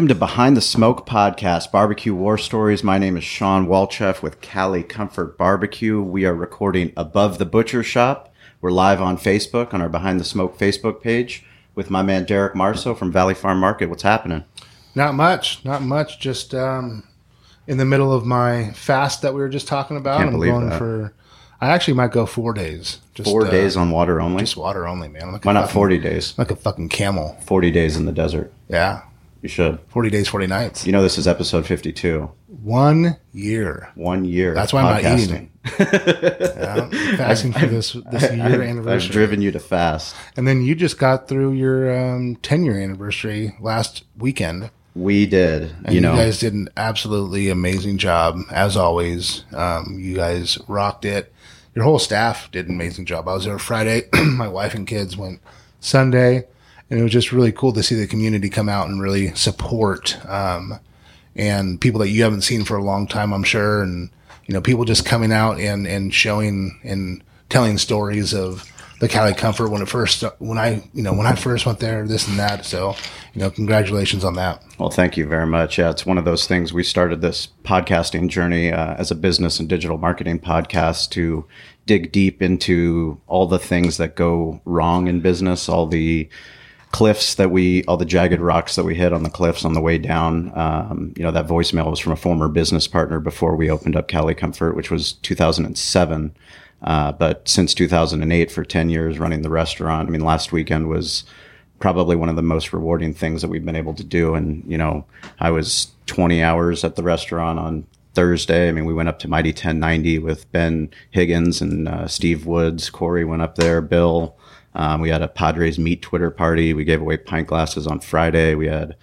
Welcome to Behind the Smoke podcast, Barbecue War Stories. My name is Shawn Walchef with Cali Comfort Barbecue. We are recording above the butcher shop. We're live on Facebook on our Behind the Smoke Facebook page with my man Derek Marso from Valley Farm Market. What's happening? Not much, not much. Just um, in the middle of my fast that we were just talking about. Can't I'm believe going that. for. I actually might go four days. Just, Four uh, days on water only. just water only, man. I'm like Why a not fucking- 40 days? Like a fucking camel. 40 days in the desert. Yeah, You should. forty days, forty nights. You know, this is episode 52. One year. One year. That's why I'm not podcasting. Yeah, fasting for this this year I've- anniversary. I've driven you to fast. and then you just got through your um, ten year anniversary last weekend. We did. And you you, know, guys did an absolutely amazing job, as always. Um, you guys rocked it. Your whole staff did an amazing job. I was there Friday. My wife and kids went Sunday, and it was just really cool to see the community come out and really support. Um, and people that you haven't seen for a long time, I'm sure, and you know, people just coming out and and showing and telling stories of the Cali Comfort when it first when I you know when I first went there, this and that. So, you know, congratulations on that. Well, thank you very much. Yeah, it's one of those things. We started this podcasting journey uh, as a business and digital marketing podcast to dig deep into all the things that go wrong in business, all the cliffs that we, all the jagged rocks that we hit on the cliffs on the way down. Um, you know, that voicemail was from a former business partner before we opened up Cali Comfort, which was 2007. Uh, but since 2008, for 10 years running the restaurant, I mean, last weekend was probably one of the most rewarding things that we've been able to do. And, you know, I was 20 hours at the restaurant on Thursday. I mean, we went up to Mighty 1090 with Ben Higgins and uh, Steve Woods. Corey went up there, Bill. Um, we had a Padres meet Twitter party. We gave away pint glasses on Friday. We had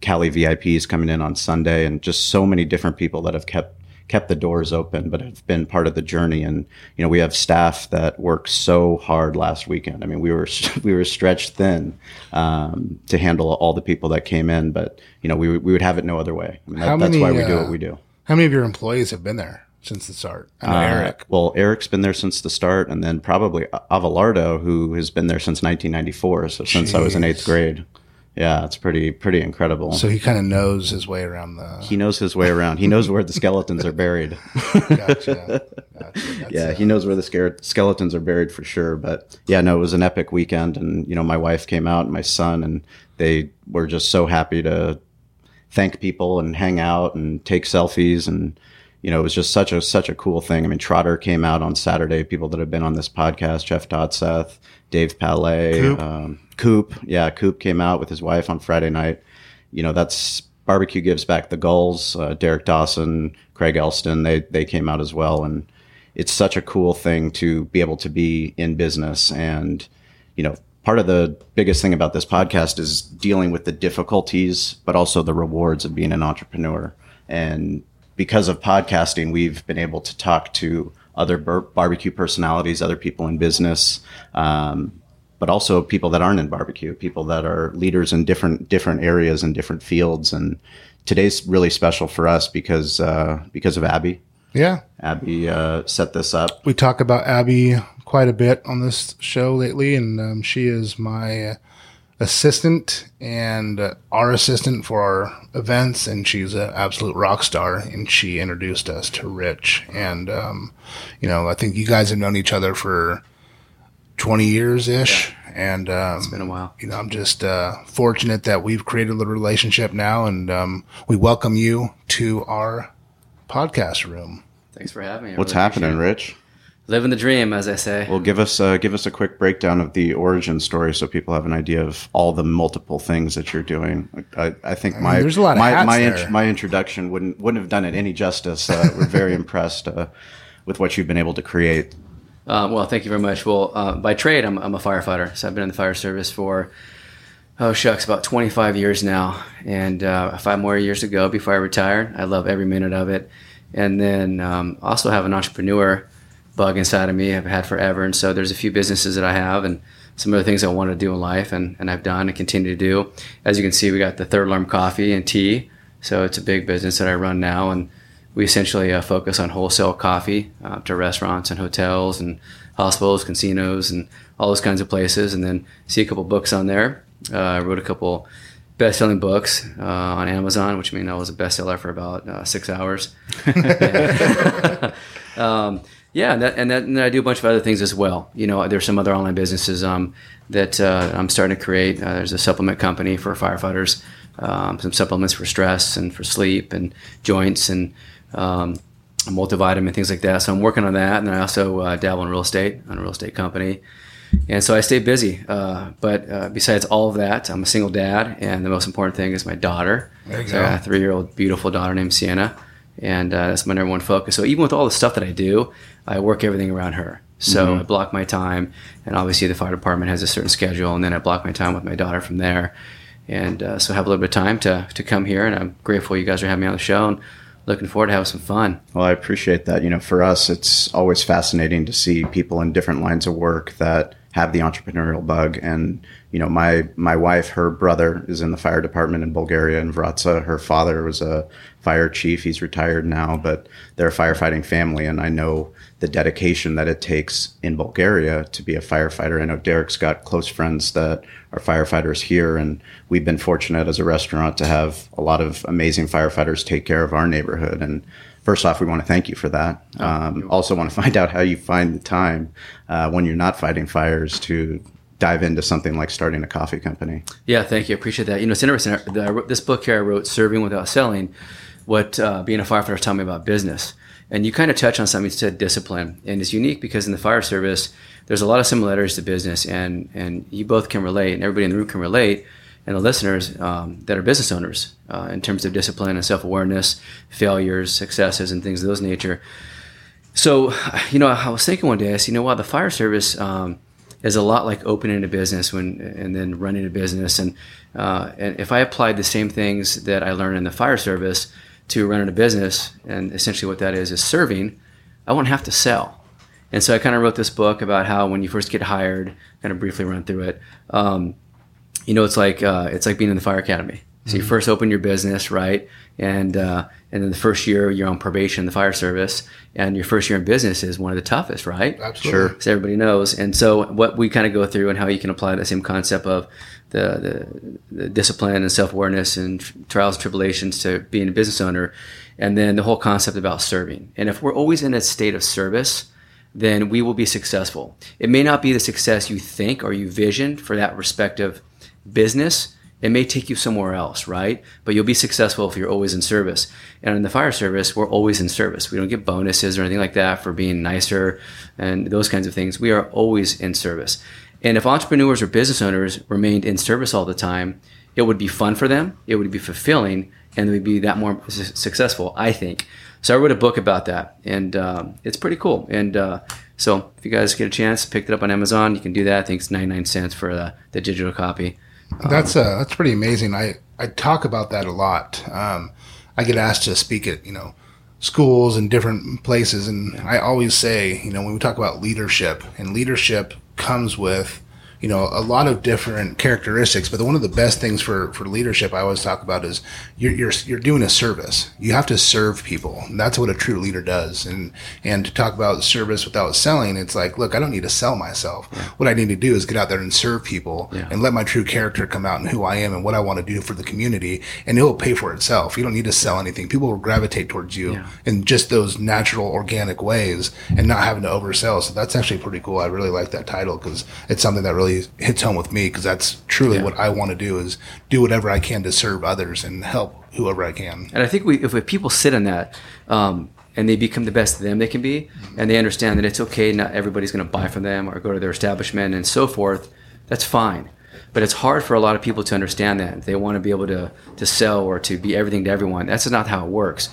Cali VIPs coming in on Sunday and just so many different people that have kept kept the doors open, but have been part of the journey. And you know, we have staff that worked so hard last weekend. I mean, we were we were stretched thin um, to handle all the people that came in, but you know, we we would have it no other way. I mean, that, How that's why we do uh, what we do. How many of your employees have been there since the start? I Uh, Eric. Well, Eric's been there since the start, and then probably Avalardo, who has been there since 1994. So since I was in eighth grade. Yeah, it's pretty pretty incredible. So he kind of knows his way around the. he knows his way around. He knows where the skeletons are buried. Gotcha. gotcha. Yeah, uh, he knows where the skeletons are buried for sure. But yeah, no, it was an epic weekend, and you know, my wife came out, and my son, and they were just so happy to thank people and hang out and take selfies, and you know, it was just such a such a cool thing. I mean, Trotter came out on Saturday. People that have been on this podcast, Jeff Dotseth, Dave Palais, Coop. Um, Coop, yeah, Coop came out with his wife on Friday night. You know, that's barbecue gives back the gulls. Uh, Derek Dawson, Craig Elston, they they came out as well, and it's such a cool thing to be able to be in business and you know part of the biggest thing about this podcast is dealing with the difficulties but also the rewards of being an entrepreneur and because of podcasting we've been able to talk to other bar- barbecue personalities other people in business um, but also people that aren't in barbecue people that are leaders in different different areas and different fields. And today's really special for us because uh, because of abby. Yeah, Abby uh, set this up. we talk about Abby quite a bit on this show lately, and um, she is my uh, assistant and uh, our assistant for our events, and she's an absolute rock star. And she introduced us to Rich, and um, you know, I think you guys have known each other for twenty years ish, and um, been a while. you know, I'm just uh, fortunate that we've created a relationship now, and um, we welcome you to our podcast room. Thanks for having me. I What's really happening, appreciate Rich? It. Living the dream, as I say. Well, give us uh, give us a quick breakdown of the origin story, so people have an idea of all the multiple things that you're doing. I, I think my there's a lot of my hats my, there. my introduction wouldn't wouldn't have done it any justice. Uh, we're very impressed uh, with what you've been able to create. Uh, well, thank you very much. Well, uh, by trade, I'm, I'm a firefighter. So I've been in the fire service for, oh, shucks, about 25 years now. And uh, five more years to go before I retire. I love every minute of it. and then um, also have an entrepreneur bug inside of me. I've had forever, and so there's a few businesses that I have and some other things I want to do in life, and, and I've done and continue to do. As you can see, we got the Third Alarm Coffee and Tea, so it's a big business that I run now, and we essentially uh, focus on wholesale coffee uh, to restaurants and hotels and hospitals, casinos, and all those kinds of places. And then see a couple books on there. Uh, I wrote a couple best-selling books uh, on Amazon, which I mean I was a bestseller for about uh, six hours. um, yeah, and, that, and, that, and then I do a bunch of other things as well. You know, there's some other online businesses um, that uh, I'm starting to create. Uh, there's a supplement company for firefighters, um, some supplements for stress and for sleep and joints and um, multivitamin things like that. So I'm working on that, and I also uh, dabble in real estate, on a real estate company. And so I stay busy. Uh, but uh, besides all of that, I'm a single dad, and the most important thing is my daughter. There you so go. A three-year-old beautiful daughter named Sienna, and uh, that's my number one focus. So even with all the stuff that I do, I work everything around her. So I block my time, and obviously the fire department has a certain schedule, and then I block my time with my daughter from there. And uh, so I have a little bit of time to, to come here, and I'm grateful you guys are having me on the show, and looking forward to having some fun. Well, I appreciate that. You know, for us, it's always fascinating to see people in different lines of work that have the entrepreneurial bug. And you know, my my wife, her brother is in the fire department in Bulgaria in Vratsa. Her father was a fire chief. He's retired now, but they're a firefighting family, and I know the dedication that it takes in Bulgaria to be a firefighter. I know Derek's got close friends that are firefighters here, and we've been fortunate as a restaurant to have a lot of amazing firefighters take care of our neighborhood. And first off, we want to thank you for that. Um, also, want to find out how you find the time uh, when you're not fighting fires to dive into something like starting a coffee company. Yeah, thank you. I appreciate that. You know, it's interesting. I- I wrote- This book here I wrote, Serving Without Selling, what uh, being a firefighter taught me about business. And you kind of touch on something, you said discipline. And it's unique because in the fire service, there's a lot of similarities to business, and, and you both can relate, and everybody in the room can relate, and the listeners um, that are business owners uh, in terms of discipline and self awareness, failures, successes, and things of those nature. So, you know, I was thinking one day, I said, you know what, the fire service um, is a lot like opening a business when, and then running a business. And, uh, and if I applied the same things that I learned in the fire service to running a business, and essentially what that is is serving, I won't have to sell. And so I kind of wrote this book about how when you first get hired, kind of briefly run through it. Um, you know, it's like uh, it's like being in the fire academy. So you first open your business, right? And uh, and then the first year you're on probation in the fire service, and your first year in business is one of the toughest, right? Absolutely. As everybody knows. And so what we kind of go through and how you can apply that same concept of the, the, the discipline and self-awareness and trials and tribulations to being a business owner, and then the whole concept about serving. And if we're always in a state of service, then we will be successful. It may not be the success you think or you vision for that respective business. It may take you somewhere else, right? But you'll be successful if you're always in service. And in the fire service, we're always in service. We don't get bonuses or anything like that for being nicer and those kinds of things. We are always in service. And if entrepreneurs or business owners remained in service all the time, it would be fun for them, it would be fulfilling, and they would be that more su- successful, I think. So I wrote a book about that, and um, it's pretty cool. And uh, so if you guys get a chance, pick it up on Amazon. You can do that. I think it's 99 cents for the, the digital copy. That's uh, that's pretty amazing. I, I talk about that a lot. Um, I get asked to speak at you know schools and different places, and I always say you know when we talk about leadership, and leadership comes with you know a lot of different characteristics. But one of the best things for for leadership I always talk about is you're you're you're doing a service. You have to serve people. And that's what a true leader does. And and to talk about service without selling, it's like look, I don't need to sell myself. What I need to do is get out there and serve people Yeah. and let my true character come out and who I am and what I want to do for the community, and it will pay for itself. You don't need to sell anything. People will gravitate towards you Yeah. in just those natural, organic ways, and not having to oversell. So that's actually pretty cool. I really like that title because it's something that really hits home with me because that's truly Yeah. what I want to do is do whatever I can to serve others and help whoever I can. And I think we, if, if people sit in that um, and they become the best of them they can be, and they understand that it's okay, not everybody's going to buy from them or go to their establishment and so forth, that's fine. But it's hard for a lot of people to understand that. They want to be able to, to sell or to be everything to everyone. That's not how it works.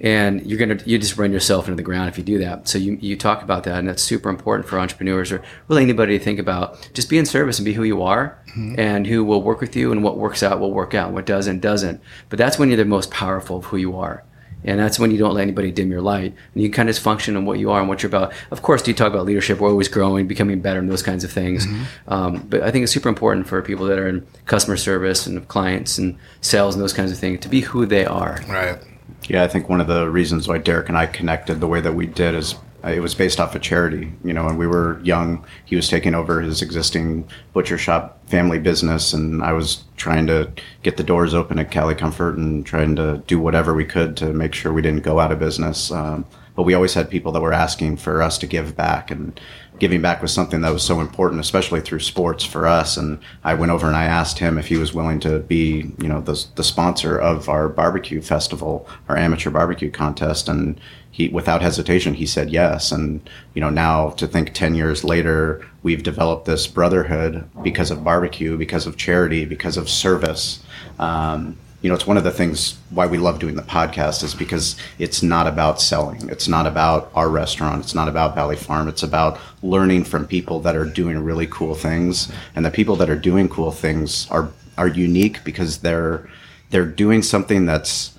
And you're gonna you just run yourself into the ground if you do that. So you, you talk about that, and that's super important for entrepreneurs or really anybody to think about. Just be in service and be who you are, and who will work with you, and what works out will work out, what doesn't doesn't. But that's when you're the most powerful of who you are And that's when you don't let anybody dim your light. And you kind of just function on what you are and what you're about. Of course, do you talk about leadership? We're always growing, becoming better, and those kinds of things. Um, but I think it's super important for people that are in customer service and clients and sales and those kinds of things to be who they are. Right. Yeah, I think one of the reasons why Derek and I connected the way that we did is uh, it was based off of charity. You know, when we were young, he was taking over his existing butcher shop family business, and I was trying to get the doors open at Cali Comfort and trying to do whatever we could to make sure we didn't go out of business. Um, but we always had people that were asking for us to give back and giving back was something that was so important especially through sports for us. And i went over and i asked him if he was willing to be you know the, the sponsor of our barbecue festival our amateur barbecue contest. And he without hesitation he said yes. And you know now to think 10 years later we've developed this brotherhood because of barbecue because of charity because of service. Um, you know, it's one of the things why we love doing the podcast is because it's not about selling. It's not about our restaurant. It's not about Valley Farm. It's about learning from people that are doing really cool things. And the people that are doing cool things are are unique because they're they're doing something that's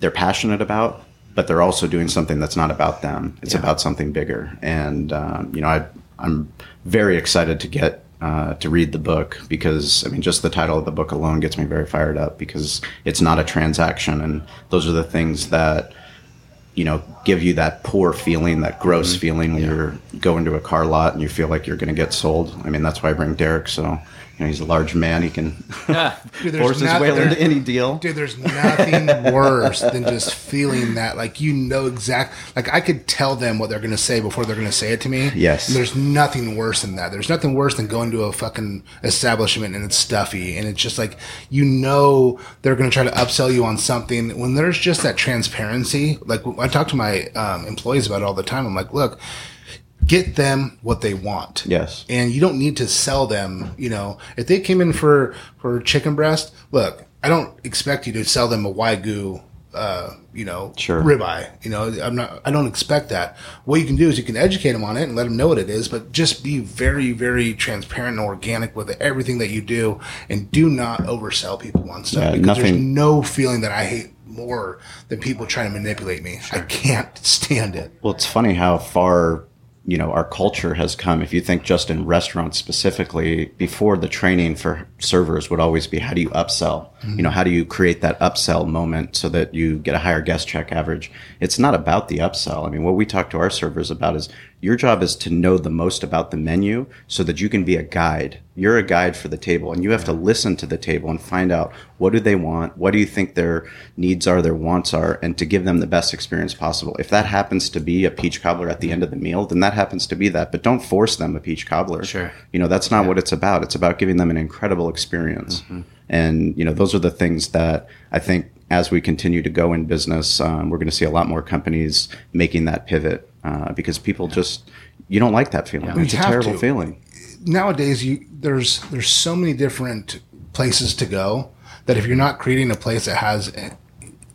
they're passionate about, but they're also doing something that's not about them. It's Yeah. about something bigger. And um, you know, I I'm very excited to get uh, to read the book because I mean, just the title of the book alone gets me very fired up because it's not a transaction, and those are the things that you know give you that poor feeling, that gross feeling when you're go into a car lot and you feel like you're going to get sold. I mean, that's why I bring Derek. So you know, he's a large man; he can Dude, there's force his not- way into any deal. Dude, there's nothing worse than just feeling that, like you know exact, like I could tell them what they're gonna say before they're gonna say it to me. Yes. And there's nothing worse than that. There's nothing worse than going to a fucking establishment and it's stuffy and it's just like you know they're gonna try to upsell you on something when there's just that transparency. Like I talk to my um, employees about it all the time. I'm like, look. Get them what they want Yes. and you don't need to sell them. You know, if they came in for for chicken breast, look, I don't expect you to sell them a wagyu, uh, you know, Sure. ribeye. You know, I'm not. I don't expect that. What you can do is you can educate them on it and let them know what it is, but just be very, very transparent and organic with everything that you do, and do not oversell people on stuff Yeah, because there's nothing- no feeling that I hate more than people trying to manipulate me. I can't stand it. Well, it's funny how far you know our culture has come. If you think just in restaurants specifically, before the training for servers would always be how do you upsell? Mm-hmm. You know, how do you create that upsell moment so that you get a higher guest check average? It's not about the upsell. I mean, what we talk to our servers about is your job is to know the most about the menu so that you can be a guide. You're a guide for the table and you have to listen to the table and find out what do they want? What do you think their needs are, their wants are, and to give them the best experience possible. If that happens to be a peach cobbler at the end of the meal, then that happens to be that. But don't force them a peach cobbler. Sure. You know, that's not what it's about. It's about giving them an incredible experience. And, you know, those are the things that I think as we continue to go in business, um, we're going to see a lot more companies making that pivot uh, because people just, you don't like that feeling. We It's a terrible to. feeling. nowadays you there's there's so many different places to go that if you're not creating a place that has a,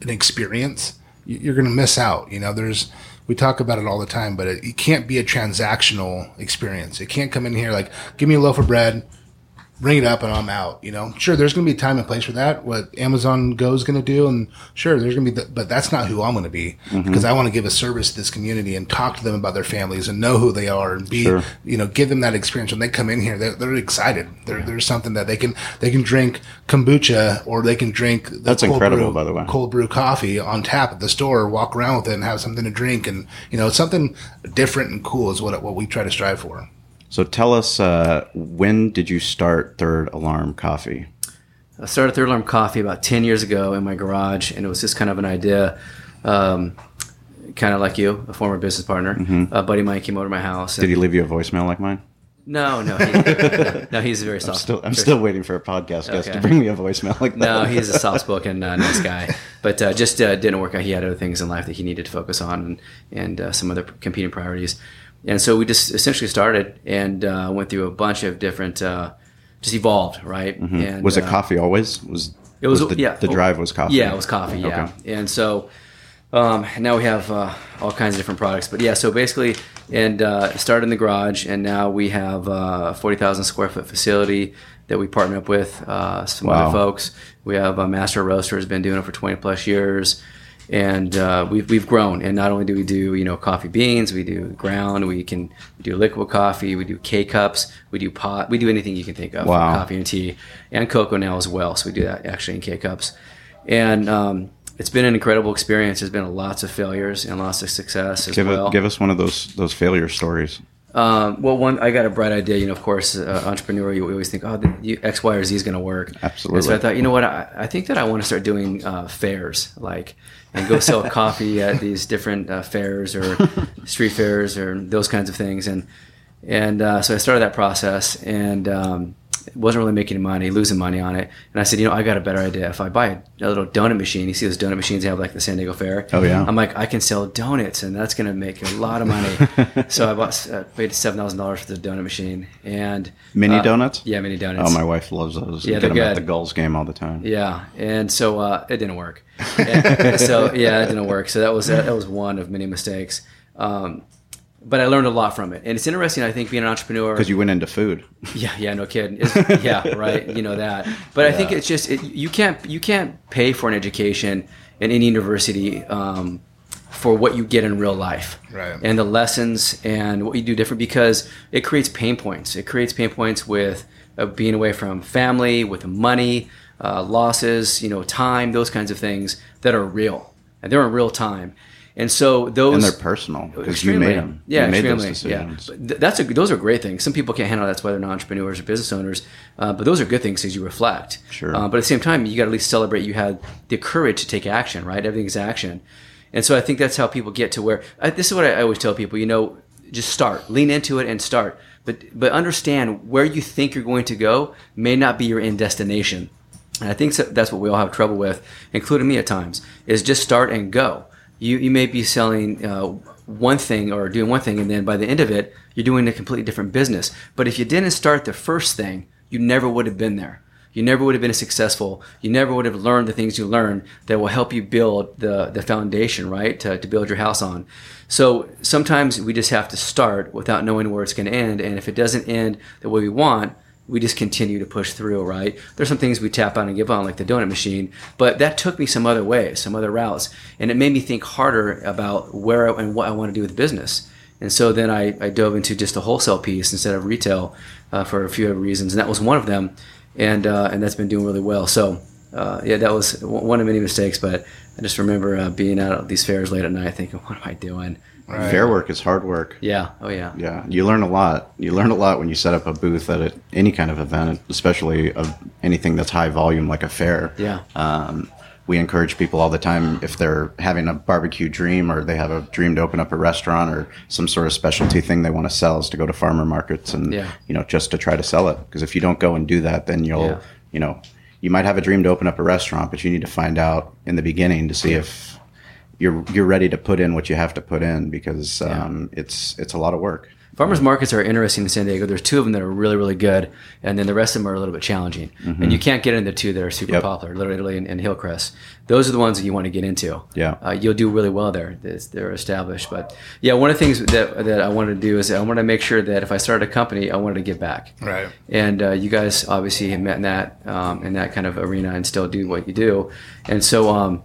an experience you- you're going to miss out you know there's we talk about it all the time but it, it can't be a transactional experience it can't come in here like give me a loaf of bread bring it up and I'm out. You know, sure, there's going to be time and place for that. What Amazon Go is going to do, and sure, there's going to be, the, but that's not who I'm going to be mm-hmm. because I want to give a service to this community and talk to them about their families and know who they are and be, Sure. you know, give them that experience when they come in here. They're, they're excited. There there's something that they can they can drink kombucha or they can drink. That's incredible, brew- by the way. Cold brew coffee on tap at the store. Walk around with it and have something to drink, and you know, something different and cool is what what we try to strive for. So tell us, uh, when did you start Third Alarm Coffee? I started Third Alarm Coffee about 10 years ago in my garage, and it was just kind of an idea. Um, kind of like you, a former business partner. A buddy of mine came over to my house. Mm-hmm. Did he leave you a voicemail like mine? No, no, he, no. He's very soft. Still, I'm still waiting for a podcast guest Okay. to bring me a voicemail like that. No, he's a soft-spoken, uh, nice guy, but uh, just uh, didn't work out. He had other things in life that he needed to focus on, and, and uh, some other competing priorities. And so we just essentially started and uh, went through a bunch of different, uh, just evolved, right? Mm-hmm. was it uh, coffee always? Was It was, the, yeah. The drive was coffee. Yeah, it was coffee. Yeah, and so um, now we have uh, all kinds of different products. But yeah, so basically, and uh, started in the garage, and now we have uh, a forty thousand square foot facility that we partner up with uh, some Wow. other folks. We have a master roaster has been doing it for twenty plus years. And uh, we've we've grown. And not only do we do you know coffee beans, we do ground, we can do liquid coffee, we do K cups, we do pot, we do anything you can think of, Wow. coffee and tea, and cocoa now as well. So we do that actually in K cups, and um, it's been an incredible experience. There's been lots of failures and lots of success as Give well. give us one of those those failure stories. Um, well, one, I got a bright idea. You know, of course, uh, entrepreneur, you always think, oh, the, X, Y, or Z is going to work. Absolutely. And so I thought, you know what? I, I think that I want to start doing uh, fairs, like, and go sell coffee at these different uh, fairs or street fairs or those kinds of things. And and uh, so I started that process and um, wasn't really making money, losing money on it. And I said, you know, I got a better idea. If I buy a, little donut machine, you see those donut machines they have like the San Diego Fair. Oh, yeah. I'm like, I can sell donuts, and that's going to make a lot of money. so I bought, uh, paid seven thousand dollars for the donut machine and Mini uh, donuts? Yeah, mini donuts. Oh, my wife loves those. Yeah, Get they're them at good. the Gulls game all the time. Yeah, and so uh, it didn't work. So yeah, it didn't work. So that was that was one of many mistakes. Um, but I learned a lot from it, and it's interesting. I think being an entrepreneur Because you went into food. yeah, yeah, no kidding. It's- yeah, right. You know that. But I think it's just it, you can't you can't pay for an education in any university um, for what you get in real life, Right. And the lessons and what you do different because it creates pain points. It creates pain points with uh, being away from family, with money, uh, losses, you know, time, those kinds of things that are real and they're in real time. And so those And they're personal because you made them. yeah, you made extremely. those yeah, decisions. But th- that's a those are great things. Some people can't handle that. That's why they're not entrepreneurs or business owners. Uh, but those are good things because you reflect. Sure. Uh, but at the same time, you got to at least celebrate you had the courage to take action. Right, everything's action. And so I think that's how people get to where. I, this is what I, I always tell people. You know, just start, lean into it, and start. But but understand where you think you're going to go may not be your end destination. And I think so- that's what we all have trouble with, including me at times, is just start and go. You, you may be selling uh, one thing or doing one thing, and then by the end of it, you're doing a completely different business. But if you didn't start the first thing, you never would have been there. You never would have been successful. You never would have learned the things you learned that will help you build the, the foundation, right, to, to build your house on. So sometimes we just have to start without knowing where it's going to end. And if it doesn't end the way we want, we just continue to push through, right? There's some things we tap on and give on, like the donut machine, but that took me some other ways, some other routes, and it made me think harder about where and what I want to do with business. And so then I, I dove into just a wholesale piece instead of retail uh, for a few reasons, and that was one of them, and uh, and that's been doing really well. So uh, yeah, that was one of many mistakes, but I just remember uh, being out at these fairs late at night, thinking, "What am I doing?" Right. Fair work is hard work. Yeah, oh yeah, Yeah, you learn a lot. You learn a lot when you set up a booth at a, any kind of event, especially of anything that's high volume like a fair. Yeah. Um, we encourage people all the time if they're having a barbecue dream or they have a dream to open up a restaurant or some sort of specialty thing they want to sell is to go to farmer markets and Yeah. you know just to try to sell it because if you don't go and do that then you'll Yeah. you know you might have a dream to open up a restaurant but you need to find out in the beginning to see if you're you're ready to put in what you have to put in because um, it's it's a lot of work. Farmers markets are interesting in San Diego. There's two of them that are really, really good, and then the rest of them are a little bit challenging. And you can't get into the two that are super Yep. popular, Little Italy, in Hillcrest. Those are the ones that you want to get into. Yeah. uh, you'll do really well there. It's- They're established, but yeah, one of the things that that I wanted to do is I wanted to make sure that if I started a company, I wanted to give back. Right. And uh, you guys obviously have met in that um, in that kind of arena and still do what you do. And so, um,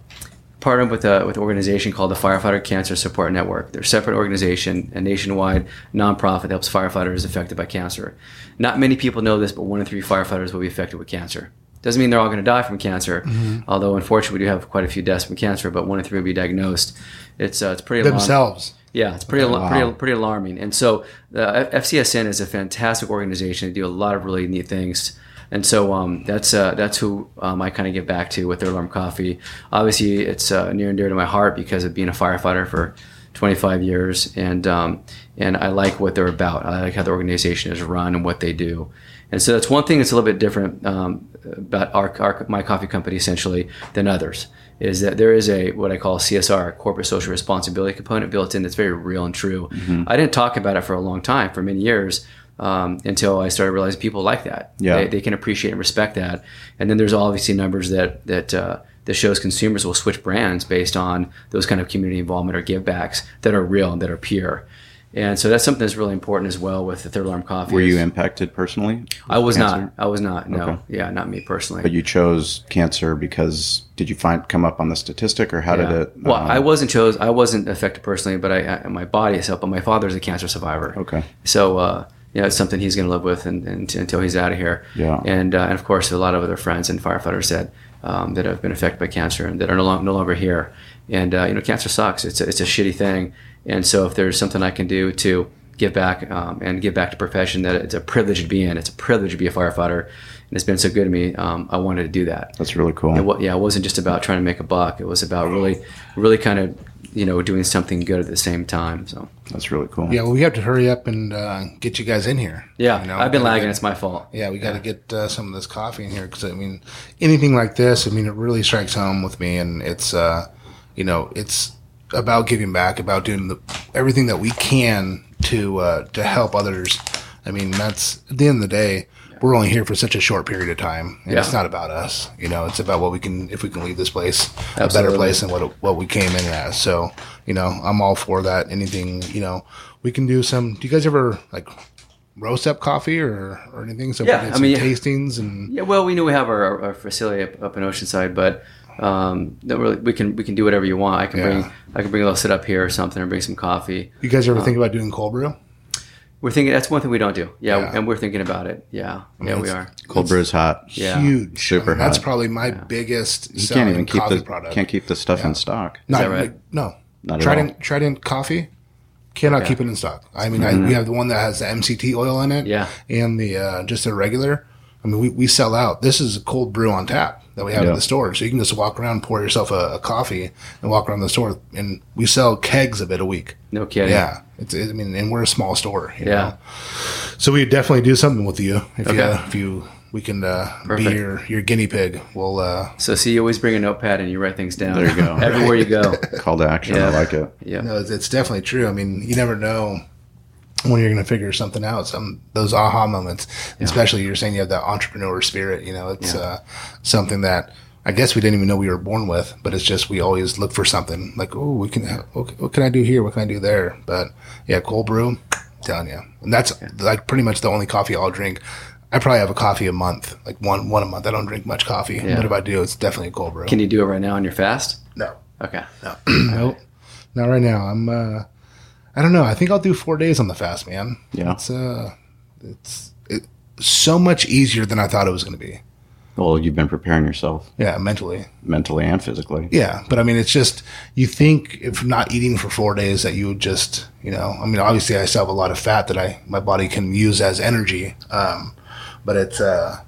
partnered with a with an organization called the Firefighter Cancer Support Network. They're a separate organization, a nationwide nonprofit that helps firefighters affected by cancer. Not many people know this, but one in three firefighters will be affected with cancer. Doesn't mean they're all going to die from cancer, although unfortunately we do have quite a few deaths from cancer. But one in three will be diagnosed. It's uh, it's pretty alarming. Themselves. Yeah, it's pretty, Wow. pretty, pretty alarming. And so, uh, FCSN is a fantastic organization. They do a lot of really neat things. And so um, that's uh, that's who um, I kind of give back to with Third Alarm Coffee. Obviously, it's uh, near and dear to my heart because of being a firefighter for 25 years, and um, and I like what they're about. I like how the organization is run and what they do. And so that's one thing that's a little bit different um, about our, our my coffee company essentially than others is that there is a what I call CSR, corporate social responsibility component built in that's very real and true. I didn't talk about it for a long time, for many years, um, until I started realizing people like that. Yeah. They, they can appreciate and respect that. And then there's obviously numbers that that uh, that shows consumers will switch brands based on those kind of community involvement or give backs that are real and that are pure. And so that's something that's really important as well with the third alarm coffee. Were you impacted personally? I was cancer? not. I was not. No. Okay. Yeah, not me personally. But you chose cancer because did you find come up on the statistic or how Yeah. did it? Well, um, I wasn't chose. I wasn't affected personally, but I, I my body itself. But my father's a cancer survivor. Okay. So uh, you know, it's something he's going to live with and, and, until he's out of here. Yeah. And uh, and of course, a lot of other friends and firefighters that um, that have been affected by cancer and that are no, long, no longer here. And uh, you know, cancer sucks. It's a, it's a shitty thing. And so, if there's something I can do to give back um, and give back to profession that it's a privilege to be in. It's a privilege to be a firefighter, and it's been so good to me. Um, I wanted to do that. That's really cool. It, yeah, it wasn't just about trying to make a buck. It was about really, really kind of, you know, doing something good at the same time. So That's really cool. Yeah, well, we have to hurry up and uh, get you guys in here. yeah, You know, I've been gotta lagging. get- It's my fault. Yeah, we got to get uh, some of this coffee in here because I mean, anything like this, I mean, it really strikes home with me, and it's, uh, you know, it's about giving back, about doing the everything that we can to uh, to help others. I mean, that's at the end of the day, we're only here for such a short period of time, and it's not about us. You know, it's about what we can if we can leave this place a better place than what it, what we came in as. So, you know, I'm all for that. Anything, you know, we can do some. Do you guys ever like? roast up coffee or, or anything. So Yeah, I mean, yeah. tastings and Yeah, well, we know we have our, our facility up, up in Oceanside, but um, don't really, we can we can do whatever you want. I can Yeah. bring I can bring a little sit up here or something, or bring some coffee. you guys ever think about doing cold brew? We're thinking that's one thing we don't do. Yeah, Yeah. and we're thinking about it. Yeah, yeah, we are. Cold brew is hot. Yeah. Huge, Super I mean, That's probably my biggest. You selling can't even keep coffee the product. can't keep the stuff in stock. Not, that right? like, no, Not at Trident Trident coffee cannot Yeah. keep it in stock. I mean, I, we have the one that has the MCT oil in it, Yeah. and the uh, just a regular. I mean, we, we sell out. This is a cold brew on tap that we have Yeah. in the store, so you can just walk around, pour yourself a, a coffee, and walk around the store. And we sell kegs of it a week. No kidding. Yeah, it's. I mean, and we're a small store. you Yeah. know? So we definitely do something with you if you Okay. if you we can uh, be your your guinea pig. We'll uh, So see, you always bring a notepad and you write things down. There you go. Everywhere you go. Call to action. I like it. Yeah. no, it's, it's definitely true. I mean, you never know when you're going to figure something out. Some those aha moments, especially you're saying you have that entrepreneur spirit. You know, it's Yeah. uh, something that. I guess we didn't even know we were born with, but it's just we always look for something like, oh, we can. What, what can I do here? What can I do there? But yeah, cold brew, telling you, and that's like pretty much the only coffee I'll drink. I probably have a coffee a month, like one one a month. I don't drink much coffee, Yeah. but if I do, it's definitely a cold brew. Can you do it right now on your fast? no, Okay. no, nope, not right now. I'm. uh I don't know. I think I'll do four days on the fast, man. Yeah. it's uh, it's it, so much easier than I thought it was going to be. Well, you've been preparing yourself Yeah, mentally. mentally and physically. Yeah, but I mean, it's just you think if not eating for four days that you would just, you know, I mean, obviously I still have a lot of fat that I my body can use as energy, um, but it's uh,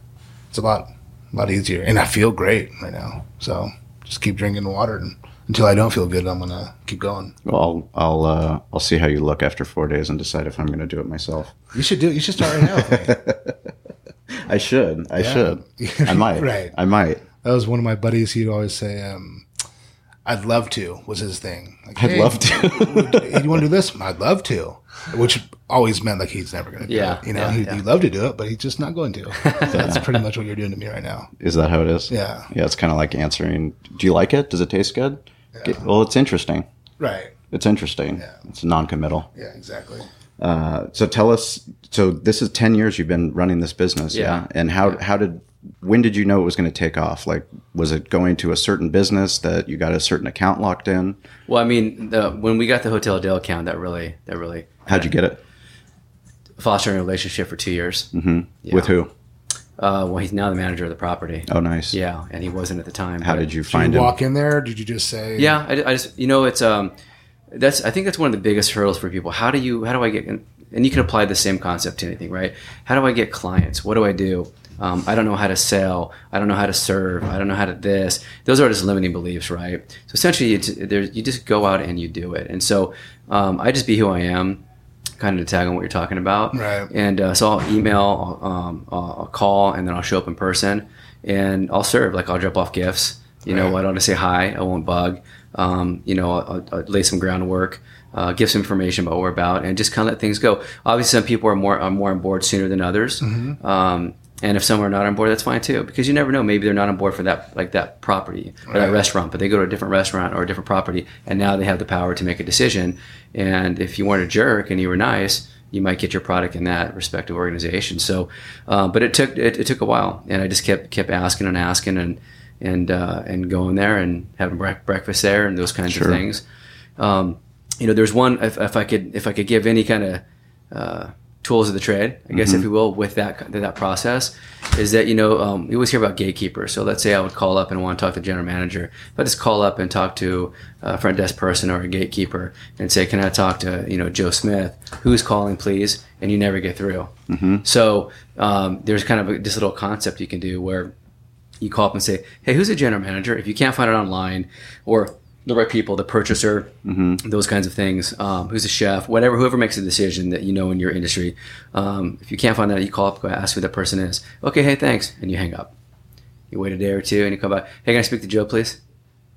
it's a lot, a lot easier, and I feel great right now. So just keep drinking water, and until I don't feel good, I'm gonna keep going. Well, I'll I'll, uh, I'll see how you look after four days and decide if I'm going to do it myself. You should do. It. You should start right now. I should. I Yeah. should. I might. Right. I might. That was one of my buddies. He'd always say, um, "I'd love to." Was his thing. Like, I'd "Hey, love to. you want to do this? I'd love to. Which always meant like he's never going to do Yeah, it. You know, yeah, he'd, yeah. he'd love to do it, but he's just not going to. So that's pretty much what you're doing to me right now. Is that how it is? Yeah. Yeah. It's kind of like answering. Do you like it? Does it taste good? Get- well, it's interesting. Right. It's interesting. Yeah. It's non-committal. Yeah, exactly. Uh, so tell us. So this is ten years you've been running this business, yeah? Yeah. And how how did when did you know it was going to take off? Like, was it going to a certain business that you got a certain account locked in? Well, I mean, the, when we got the Hotel Del account, that really, that really How'd you get it? fostering a relationship for two years. hmm Yeah. With who? Uh, well, he's now the manager of the property. Oh, nice. Yeah, and he wasn't at the time. How did you Did find you him? walk in there? Did you just say? Yeah, I, I just you know it's um that's I think that's one of the biggest hurdles for people. How do you how do I get and you can apply the same concept to anything, right? How do I get clients? What do I do? Um, I don't know how to sell. I don't know how to serve. I don't know how to this. Those are just limiting beliefs, right? So essentially, it's, there's, you just go out and you do it. And so um, I just be who I am, kind of to tag on what you're talking about. Right. And uh, so I'll email, I'll, um, I'll call, and then I'll show up in person, and I'll serve. Like I'll drop off gifts. You know, Right. I don't want to say hi. I won't bug. Um, you know, I'll, I'll lay some groundwork, uh, give some information about what we're about, and just kind of let things go. Obviously, some people are more are more on board sooner than others. Um, And if some are not on board, that's fine too, because you never know. Maybe they're not on board for that, like that property or that restaurant, but they go to a different restaurant or a different property, and now they have the power to make a decision. And if you weren't a jerk and you were nice, you might get your product in that respective organization. So, uh, but it took it, it took a while, and I just kept kept asking and asking and and uh, and going there and having brec- breakfast there and those kinds Sure. of things. Um, you know, there's one if, if I could if I could give any kind of uh, tools of the trade, I guess if you will, with that that process, is that you know um, you always hear about gatekeepers. So let's say I would call up and want to talk to the general manager. If I just call up and talk to a front desk person or a gatekeeper and say, "Can I talk to you know Joe Smith? Who's calling, please?" and you never get through. So um, there's kind of a, this little concept you can do where you call up and say, "Hey, who's the general manager?" If you can't find it online, or the right people, the purchaser, those kinds of things. Um, who's the chef? Whatever, whoever makes a decision that you know in your industry. Um, if you can't find that, you call up, go ask who that person is. Okay, hey, thanks, and you hang up. You wait a day or two, and you come back. Hey, can I speak to Joe, please?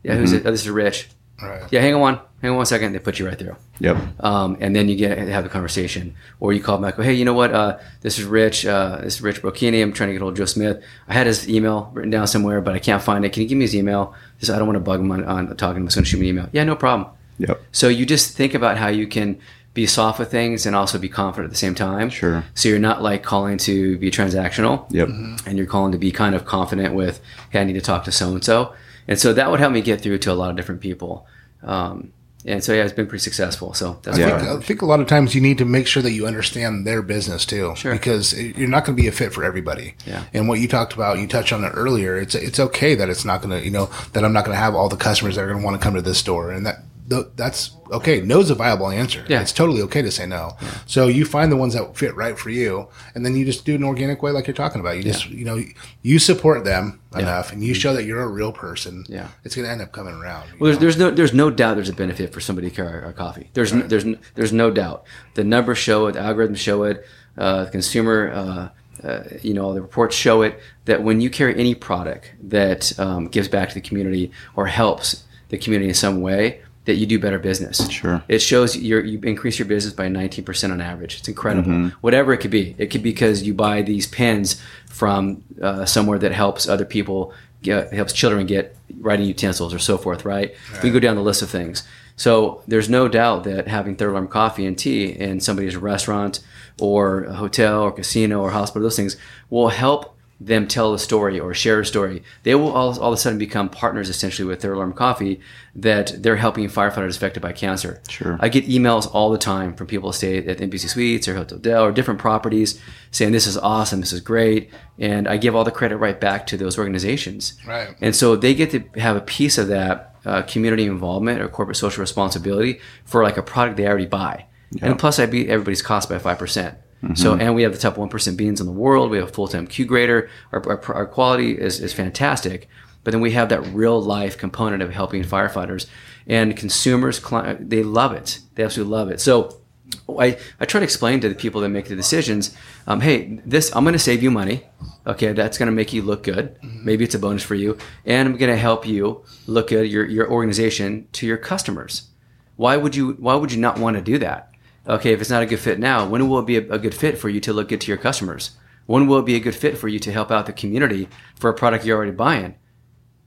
Yeah, who's it? Oh, this is Rich. Right. Yeah, hang on one, hang on one second. They put you right through Yep. um, and then you get have a conversation, or you call back. Hey, you know what? Uh, this is Rich. Uh, this is Rich Brocchini. I'm trying to get hold of Joe Smith. I had his email written down somewhere, but I can't find it. Can you give me his email? Just I don't want to bug him on, on talking. I'm just going to shoot me an email. Yeah, no problem. Yep. So you just think about how you can be soft with things and also be confident at the same time. Sure. So you're not like calling to be transactional Yep. and you're calling to be kind of confident with, hey, I need to talk to so and so. And so that would help me get through to a lot of different people. Um, and so, yeah, it's been pretty successful. So that's I Yeah. think, I think a lot of times you need to make sure that you understand their business too, Sure. because you're not going to be a fit for everybody. Yeah. And what you talked about, you touched on it earlier. It's it's okay that it's not going to, you know, that I'm not going to have all the customers that are going to want to come to this store, and that th- that's okay. No's a viable answer. Yeah. It's totally okay to say no. So you find the ones that fit right for you, and then you just do it in an organic way, like you're talking about. You just, you know, you support them enough, and you show that you're a real person. Yeah. It's going to end up coming around. Well, there's, there's no there's no doubt there's a benefit for somebody to carry our, coffee. There's no, there's no, there's no doubt. The numbers show it. The algorithms show it. Uh, the consumer, uh, uh, you know, the reports show it that when you carry any product that um, gives back to the community or helps the community in some way, that you do better business. Sure. It shows you you increase your business by 19% on average. It's incredible. Whatever it could be. It could be because you buy these pens from uh, somewhere that helps other people, get, helps children get writing utensils or so forth, right? We go down the list of things. So there's no doubt that having third alarm coffee and tea in somebody's restaurant or a hotel or casino or hospital, those things will help them tell a story or share a story. They will all, all of a sudden become partners essentially with Third Alarm Coffee that they're helping firefighters affected by cancer. Sure. I get emails all the time from people stay at Embassy Suites or Hotel Del or different properties saying this is awesome, this is great, and I give all the credit right back to those organizations. Right. And so they get to have a piece of that uh, community involvement or corporate social responsibility for like a product they already buy. And plus, I beat everybody's cost by five percent. So, and we have the top one percent beans in the world. We have a full time Q grader. Our, our, our quality is, is fantastic. But then we have that real life component of helping firefighters and consumers. cli- They love it. They absolutely love it. So. I, I try to explain to the people that make the decisions, um, hey, this I'm going to save you money. Okay, that's going to make you look good. Maybe it's a bonus for you, and I'm going to help you look at your your organization to your customers. Why would you Why would you not want to do that? Okay, if it's not a good fit now, when will it be a, a good fit for you to look good to your customers? When will it be a good fit for you to help out the community for a product you're already buying?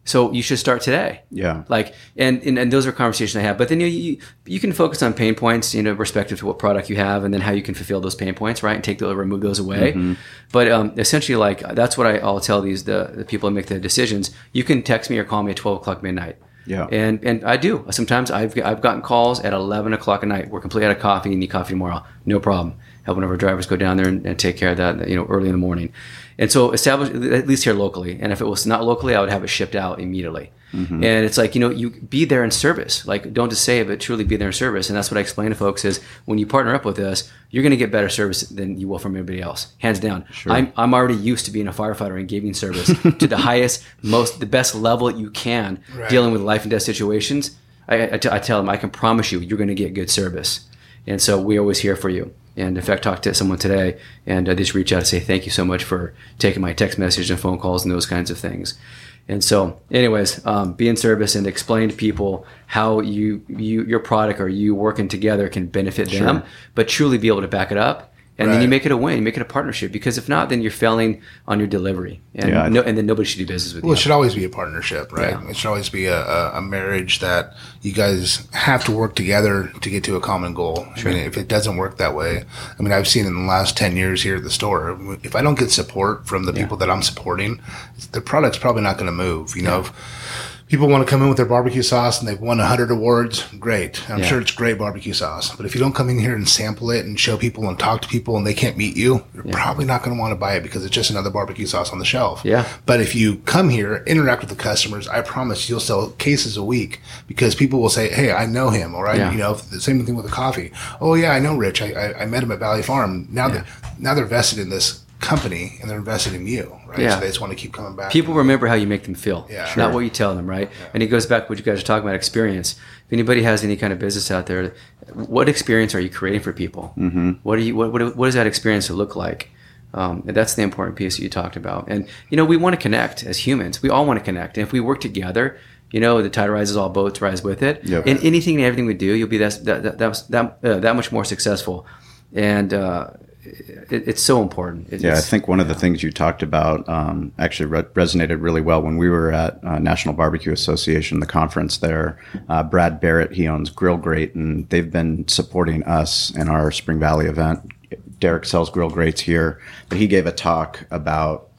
So you should start today. Yeah. Like, and, and, and those are conversations I have. But then you, you you can focus on pain points, you know, respective to what product you have, and then how you can fulfill those pain points, right? And take those, remove those away. But um, essentially, like that's what I, I'll tell these the, the people that make the decisions. You can text me or call me at twelve o'clock midnight. Yeah. And and I do sometimes. I've I've gotten calls at eleven o'clock at night. We're completely out of coffee. Need coffee tomorrow? No problem. Have one of our drivers go down there and, and take care of that. You know, early in the morning. And so establish at least here locally. And if it was not locally, I would have it shipped out immediately. Mm-hmm. And it's like you know, you be there in service. Like don't just say it, but truly be there in service. And that's what I explain to folks is when you partner up with us, you're going to get better service than you will from anybody else, hands down. I'm I'm already used to being a firefighter and giving service to the highest, most, the best level you can, Right. dealing with life and death situations. I, I, t- I tell them, I can promise you, you're going to get good service. And so we're always here for you. And in fact, talked to someone today and I just reach out to say thank you so much for taking my text message and phone calls and those kinds of things. And so, anyways, um, be in service and explain to people how you, you your product or you working together can benefit them, but truly be able to back it up and then you make it a win. You make it a partnership because if not, then you're failing on your delivery, and Yeah. no, and then nobody should do business with you. Well, it should always be a partnership, right? Yeah. It should always be a, a, marriage that you guys have to work together to get to a common goal. I mean, if it doesn't work that way, I mean, I've seen in the last 10 years here at the store, if I don't get support from the people that I'm supporting, the product's probably not going to move. You know, if people want to come in with their barbecue sauce and they've won 100 awards, great. I'm Yeah. sure it's great barbecue sauce. But if you don't come in here and sample it and show people and talk to people and they can't meet you, you're probably not going to want to buy it because it's just another barbecue sauce on the shelf. Yeah. But if you come here, interact with the customers, I promise you'll sell cases a week because people will say, "Hey, I know him," or I, Yeah. you know, the same thing with the coffee. Oh yeah, I know Rich. I, I, I met him at Valley Farm. Now that now they're vested in this company and they're invested in you, right? Yeah. So they just want to keep coming back. People remember how you make them feel, Yeah. not what you tell them, right? And it goes back to what you guys are talking about experience. If anybody has any kind of business out there, what experience are you creating for people? Mm-hmm. What do you what, what, what does that experience look like? Um, and that's the important piece that you talked about. And you know, we want to connect as humans. We all want to connect, and if we work together, you know, the tide rises, all boats rise with it. Yep. In anything and everything we do, you'll be that that that that, that, uh, that much more successful. And uh, it, it's so important. It- Yeah, I think one of the things you talked about um, actually re- resonated really well when we were at uh, National Barbecue Association, the conference there. Uh, Brad Barrett, he owns GrillGrate, and they've been supporting us in our Spring Valley event. Derek sells GrillGrates here, but he gave a talk about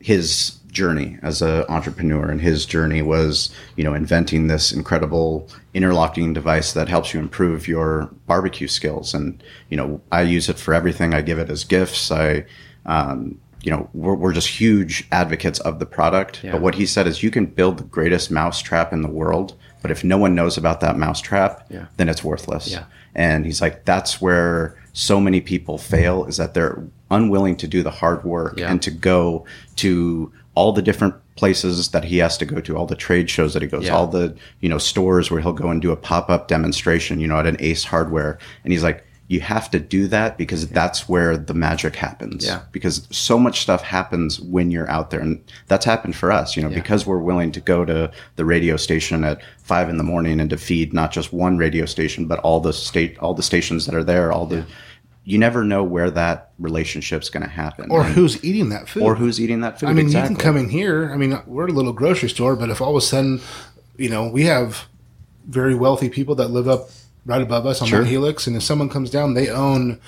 his journey as an entrepreneur and his journey was you know inventing this incredible interlocking device that helps you improve your barbecue skills and you know i use it for everything i give it as gifts i um, you know we're, we're just huge advocates of the product Yeah. but what he said is you can build the greatest mousetrap in the world but if no one knows about that mousetrap Yeah. then it's worthless Yeah. and he's like that's where so many people fail is that they're unwilling to do the hard work and to go to all the different places that he has to go to, all the trade shows that he goes, Yeah. all the, you know, stores where he'll go and do a pop-up demonstration, you know, at an Ace Hardware. And he's like, you have to do that because that's where the magic happens. Yeah. Because so much stuff happens when you're out there. And that's happened for us, you know, Yeah. because we're willing to go to the radio station at five in the morning and to feed not just one radio station, but all the state, all the stations that are there, all the, you never know where that relationship's going to happen. or And- who's eating that food, or who's eating that food. I mean, exactly. you can come in here. I mean, we're a little grocery store, but if all of a sudden, you know, we have very wealthy people that live up right above us on Sure. Mount Helix, and if someone comes down, they own,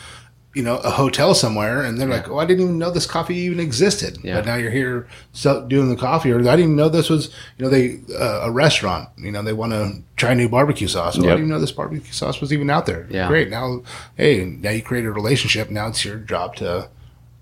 you know, a hotel somewhere, and they're like, "Oh, I didn't even know this coffee even existed." Yeah. But now you're here so, doing the coffee, or I didn't even know this was, you know, they uh, a restaurant. You know, they want to try new barbecue sauce. Oh, I didn't even know this barbecue sauce was even out there. Yeah. Great. Now, hey, now you create a relationship. Now it's your job to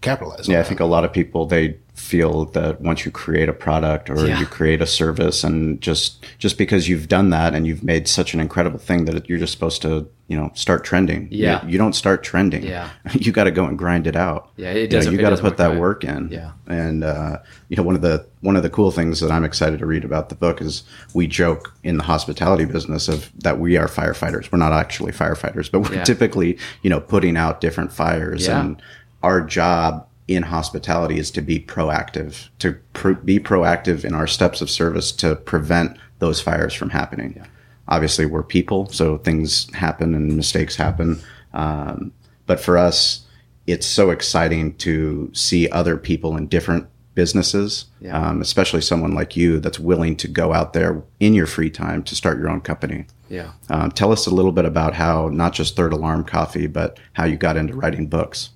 capitalize. on Yeah, I that. think a lot of people they feel that once you create a product or Yeah. you create a service, and just just because you've done that and you've made such an incredible thing that you're just supposed to you know start trending. Yeah. you, you don't start trending. Yeah. you got to go and grind it out. Yeah, it You know, doesn't- You, got to put that work in. Yeah. and uh, you know one of the one of the cool things that I'm excited to read about the book is we joke in the hospitality business of that we are firefighters. We're not actually firefighters, but we're Yeah. typically you know putting out different fires Yeah. and our job in hospitality is to be proactive, to pr- be proactive in our steps of service to prevent those fires from happening. Obviously, we're people, so things happen and mistakes happen. Um, but for us, it's so exciting to see other people in different businesses, Yeah. um, especially someone like you that's willing to go out there in your free time to start your own company. Yeah. Um, tell us a little bit about how not just Third Alarm Coffee, but how you got into writing books.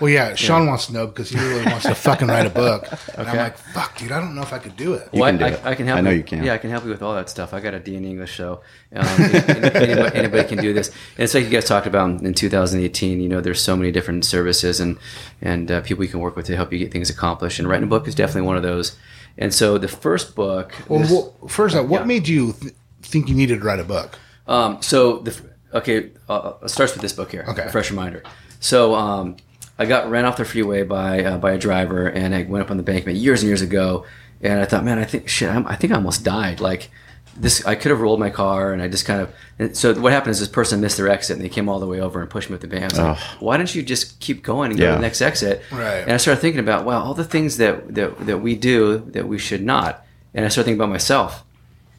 Well, yeah, Shawn wants to know because he really wants to fucking write a book. And I'm like, fuck, dude, I don't know if I could do it. You Well, can do I, it. I, I can help. I know you. you can. Yeah, I can help you with all that stuff. I got a D in English, so um, anybody, anybody can do this. And it's like you guys talked about in 2018. You know, there's so many different services and and uh, people you can work with to help you get things accomplished. And writing a book is definitely one of those. And so the first book. Well, this- well, first, off, what Yeah. made you th- think you needed to write a book? Um, so the okay, uh, it starts with this book here. Okay. a fresh reminder. So um, I got ran off the freeway by uh, by a driver, and I went up on the embankment years and years ago, and I thought, man, I think shit, I'm, I think I almost died. Like this, I could have rolled my car, and I just kind of. And so what happened is this person missed their exit, and they came all the way over and pushed me with the van. I was like, why don't you just keep going and go to the next exit? Right. And I started thinking about, wow, all the things that that that we do that we should not, and I started thinking about myself.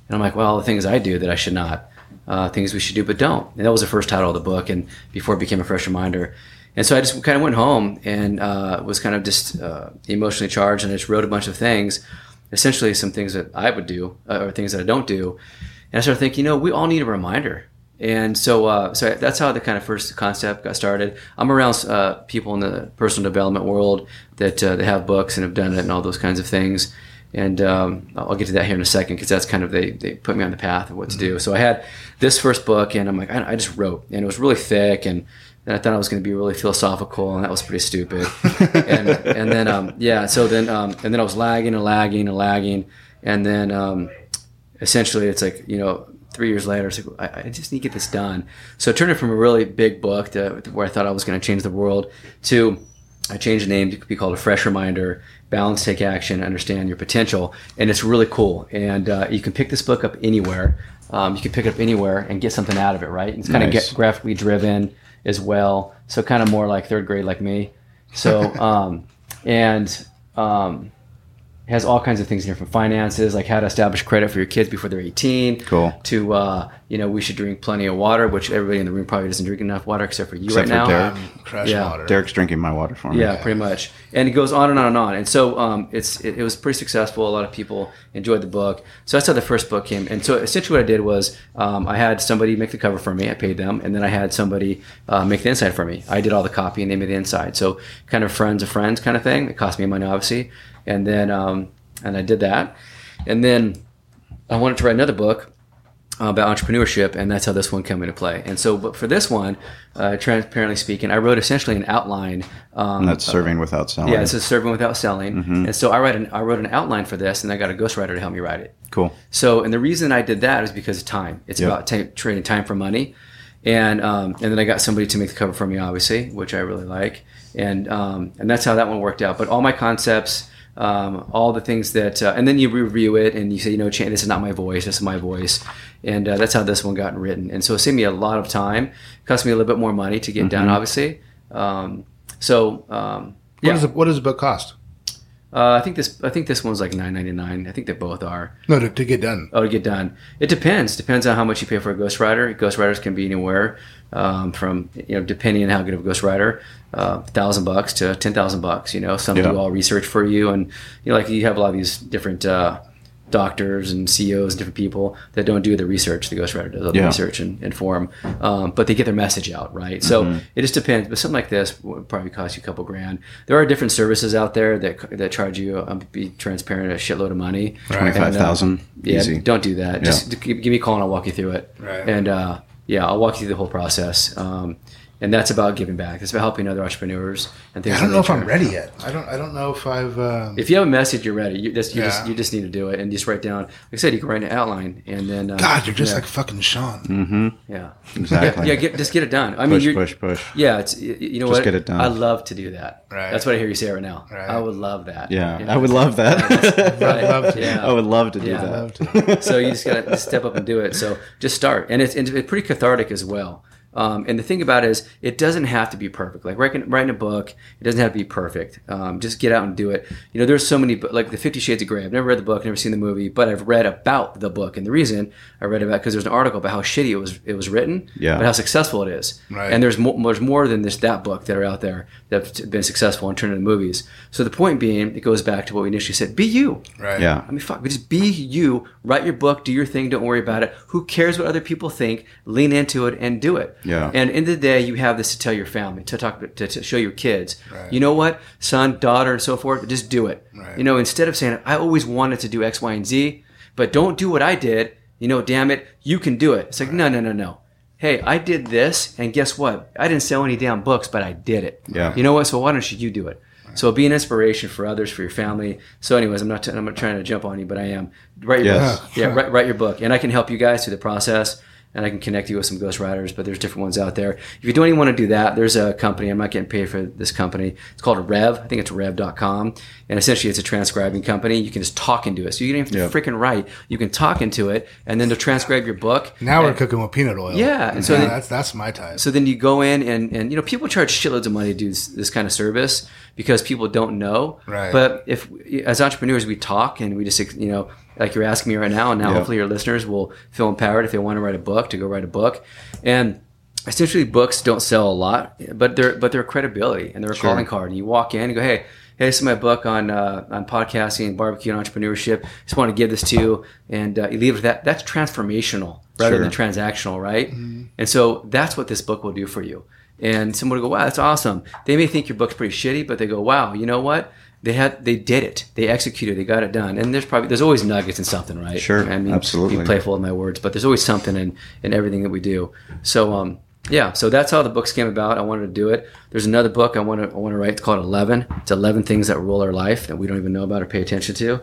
And I'm like, well, all the things I do that I should not, uh, things we should do but don't. And that was the first title of the book, and before it became a fresh reminder. And so I just kind of went home and uh, was kind of just uh, emotionally charged, and I just wrote a bunch of things, essentially some things that I would do uh, or things that I don't do. And I started thinking, you know, we all need a reminder. And so, uh, so that's how the kind of first concept got started. I'm around uh, people in the personal development world that uh, they have books and have done it and all those kinds of things. And um, I'll get to that here in a second because that's kind of they, they put me on the path of what to do. So I had this first book, and I'm like, I, I just wrote, and it was really thick, and and I thought I was going to be really philosophical, and that was pretty stupid. and and then um, yeah, so then um, and then I was lagging and lagging and lagging, and then um, essentially it's like you know three years later, it's like I, I just need to get this done. So it turned it from a really big book to, to where I thought I was going to change the world to I changed the name to be called a fresh reminder. Balance, take action, understand your potential, and it's really cool. And uh, you can pick this book up anywhere. Um, you can pick it up anywhere and get something out of it, right? It's kind Nice. of graphically driven as well, so kind of more like third grade, like me. So, um, and um, it has all kinds of things in here from finances, like how to establish credit for your kids before they're 18. Cool. To, uh, you know, we should drink plenty of water, which everybody in the room probably doesn't drink enough water except for you Except right for now. Derek. Crush Yeah. water. Derek's drinking my water for me. Yeah, pretty much. And it goes on and on and on. And so um, it's it, it was pretty successful. A lot of people enjoyed the book. So that's how the first book came. And so essentially what I did was um, I had somebody make the cover for me. I paid them, and then I had somebody uh, make the inside for me. I did all the copy, and they made the inside. So kind of friends of friends kind of thing. It cost me money, obviously. And then um, and I did that. And then I wanted to write another book about entrepreneurship, and that's how this one came into play. And so, but for this one, uh, transparently speaking, I wrote essentially an outline. Um, that's serving without selling. yeah, it's a serving without selling. And so I write an I wrote an outline for this, and I got a ghostwriter to help me write it. cool. So, and the reason I did that is because of time. It's Yeah. about ta trading time for money, and um, and then I got somebody to make the cover for me, obviously, which I really like, and um, and that's how that one worked out. But all my concepts, um, all the things that, uh, and then you review it and you say, you know, Chan, this is not my voice, this is my voice, and uh, that's how this one got written. And so it saved me a lot of time, it cost me a little bit more money to get Mm-hmm. done, obviously. Um, so um, What, yeah, does it, what does a book cost? Uh, I think this I think this one's like nine ninety nine. I think they both are. No, to, to get done. Oh, to get done. It depends. Depends on how much you pay for a ghostwriter. Ghostwriters can be anywhere um, from you know depending on how good of a ghostwriter, uh, thousand bucks to ten thousand bucks. You know, some Yeah. do all research for you, and you know, like you have a lot of these different uh, doctors and CEOs, and different people that don't do the research. The ghostwriter does all the Yeah. research and, inform, um, but they get their message out right. So Mm-hmm. it just depends. But something like this would probably cost you a couple grand. There are different services out there that that charge you, um, be transparent, a shitload of money. Right. Twenty five uh, yeah, Easy. don't do that. Just give, give me a call and I'll walk you through it. Right. And uh, yeah, I'll walk you through the whole process. Um, and that's about giving back. It's about helping other entrepreneurs and things. I don't know if I'm nature. ready yet. I don't. I don't know if I've. Um, If you have a message, you're ready. You just you just you just need to do it and just write down. Like I said, you can write an outline and then. Uh, God, you're just yeah, like fucking Shawn. Mm-hmm. yeah, Exactly. Yeah, yeah get, just get it done. I mean, push, you're, push, push. yeah, it's you know Just what? get it done. I love to do that. Right. That's what I hear you say right now. Right. I would love that. Yeah, You know? I would love that. Right. love to. Yeah. I would love to do Yeah. that. so you just gotta step up and do it. So just start, and it's, and it's pretty cathartic as well. Um, and the thing about it is, it doesn't have to be perfect. Like writing, writing a book, it doesn't have to be perfect. Um, just get out and do it. You know, there's so many, bu- like the Fifty Shades of Grey. I've never read the book, never seen the movie, but I've read about the book. And the reason I read about because there's an article about how shitty it was, it was written, Yeah. but how successful it is. Right. And there's more, there's more than just that book that are out there that have been successful and turned into movies. So the point being, it goes back to what we initially said: be you. Right. Yeah. I mean, fuck, just be you. Write your book, do your thing, don't worry about it. Who cares what other people think? Lean into it and do it. Yeah. And in the day, you have this to tell your family, to talk, to, to show your kids. Right. You know what, son, daughter, and so forth. Just do it. Right. You know, instead of saying, "I always wanted to do X, Y, and Z," but don't do what I did. You know, damn it, you can do it. It's like, no, no, no, no. Hey, I did this, and guess what? I didn't sell any damn books, but I did it. Yeah. You know what? So why don't you do it? So be an inspiration for others, for your family. So, anyways, I'm not. T- I'm not trying to jump on you, but I am. Write your Yes. book. Yeah, write, write your book, and I can help you guys through the process, and I can connect you with some ghostwriters. But there's different ones out there. If you don't even want to do that, there's a company. I'm not getting paid for this company. It's called Rev. I think it's Rev.com, and essentially it's a transcribing company. You can just talk into it, so you don't have to Yeah. freaking write. You can talk into it, and then to transcribe your book. Now we're cooking with peanut oil. Yeah, and so Yeah, then- that's that's my type. so then you go in and, and you know people charge shitloads of money to do this, this kind of service because people don't know. Right. But if as entrepreneurs we talk and we just you know like you're asking me right now, and now Yeah. hopefully your listeners will feel empowered if they want to write a book to go write a book, and essentially books don't sell a lot, but they're but they're credibility and they're a calling card. And you walk in and go, hey, hey, this is my book on uh, on podcasting, and barbecue, and entrepreneurship. Just want to give this to you, and uh, you leave with that. That's transformational rather Sure. than transactional, right? And so that's what this book will do for you. And someone will go, wow, that's awesome. They may think your book's pretty shitty, but they go, wow, you know what? They had, they did it. They executed. They got it done. And there's probably there's always nuggets in something, right? Sure, I mean, absolutely. Be playful with my words, but there's always something in in everything that we do. So, um, yeah. So that's how the books came about. I wanted to do it. There's another book I want to I want to write. It's called Eleven. It's Eleven things that rule our life that we don't even know about or pay attention to.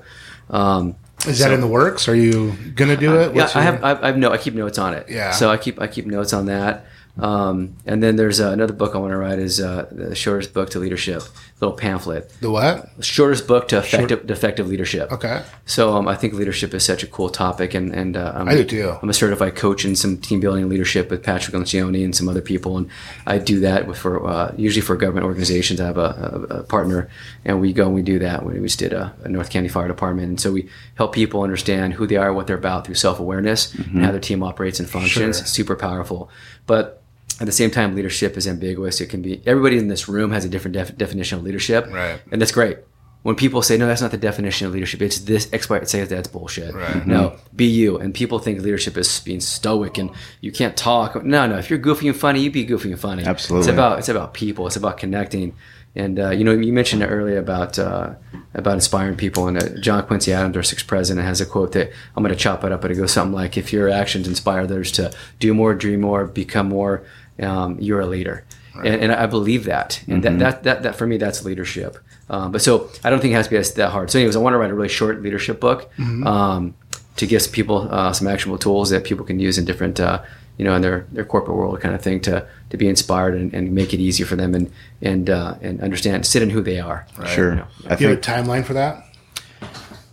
Um, Is that in the works? Are you gonna do it? yeah, What's I have. I, I have no. I keep notes on it. Yeah. So I keep. I keep notes on that. Um, and then there's uh, another book I want to write. Is uh, the shortest book to leadership. Little pamphlet. the what? Shortest book to effective, to effective leadership. Okay. So um, I think leadership is such a cool topic, and and uh, I'm, I do too. I'm a certified coach in some team building leadership with Patrick Lencioni and some other people, and I do that with for uh, usually for government organizations. I have a, a, a partner, and we go and we do that. We just did a, a North County Fire Department, and so we help people understand who they are, what they're about through self awareness, and how their team operates and functions. Sure. Super powerful, but. At the same time, leadership is ambiguous. It can be everybody in this room has a different def- definition of leadership, Right. and that's great. When people say, no, that's not the definition of leadership, it's this X, Y, say that's bullshit. Right. No, be you. And people think leadership is being stoic and you can't talk. No, no. If you're goofy and funny, you be goofy and funny. Absolutely. It's about it's about people. It's about connecting. And uh, you know, you mentioned it earlier about uh, about inspiring people. And uh, John Quincy Adams, our sixth president, has a quote that I'm going to chop it up, but it goes something like, "If your actions inspire others to do more, dream more, become more, um, you're a leader." And, and I believe that. And that, that, that, that for me, that's leadership. Um, but so I don't think it has to be that hard. So, anyways, I want to write a really short leadership book um, to give people uh, some actionable tools that people can use in different, uh, you know, in their, their corporate world kind of thing to, to be inspired and, and make it easier for them and and uh, and understand, sit in who they are. Sure. You know, I Do you have think a timeline for that?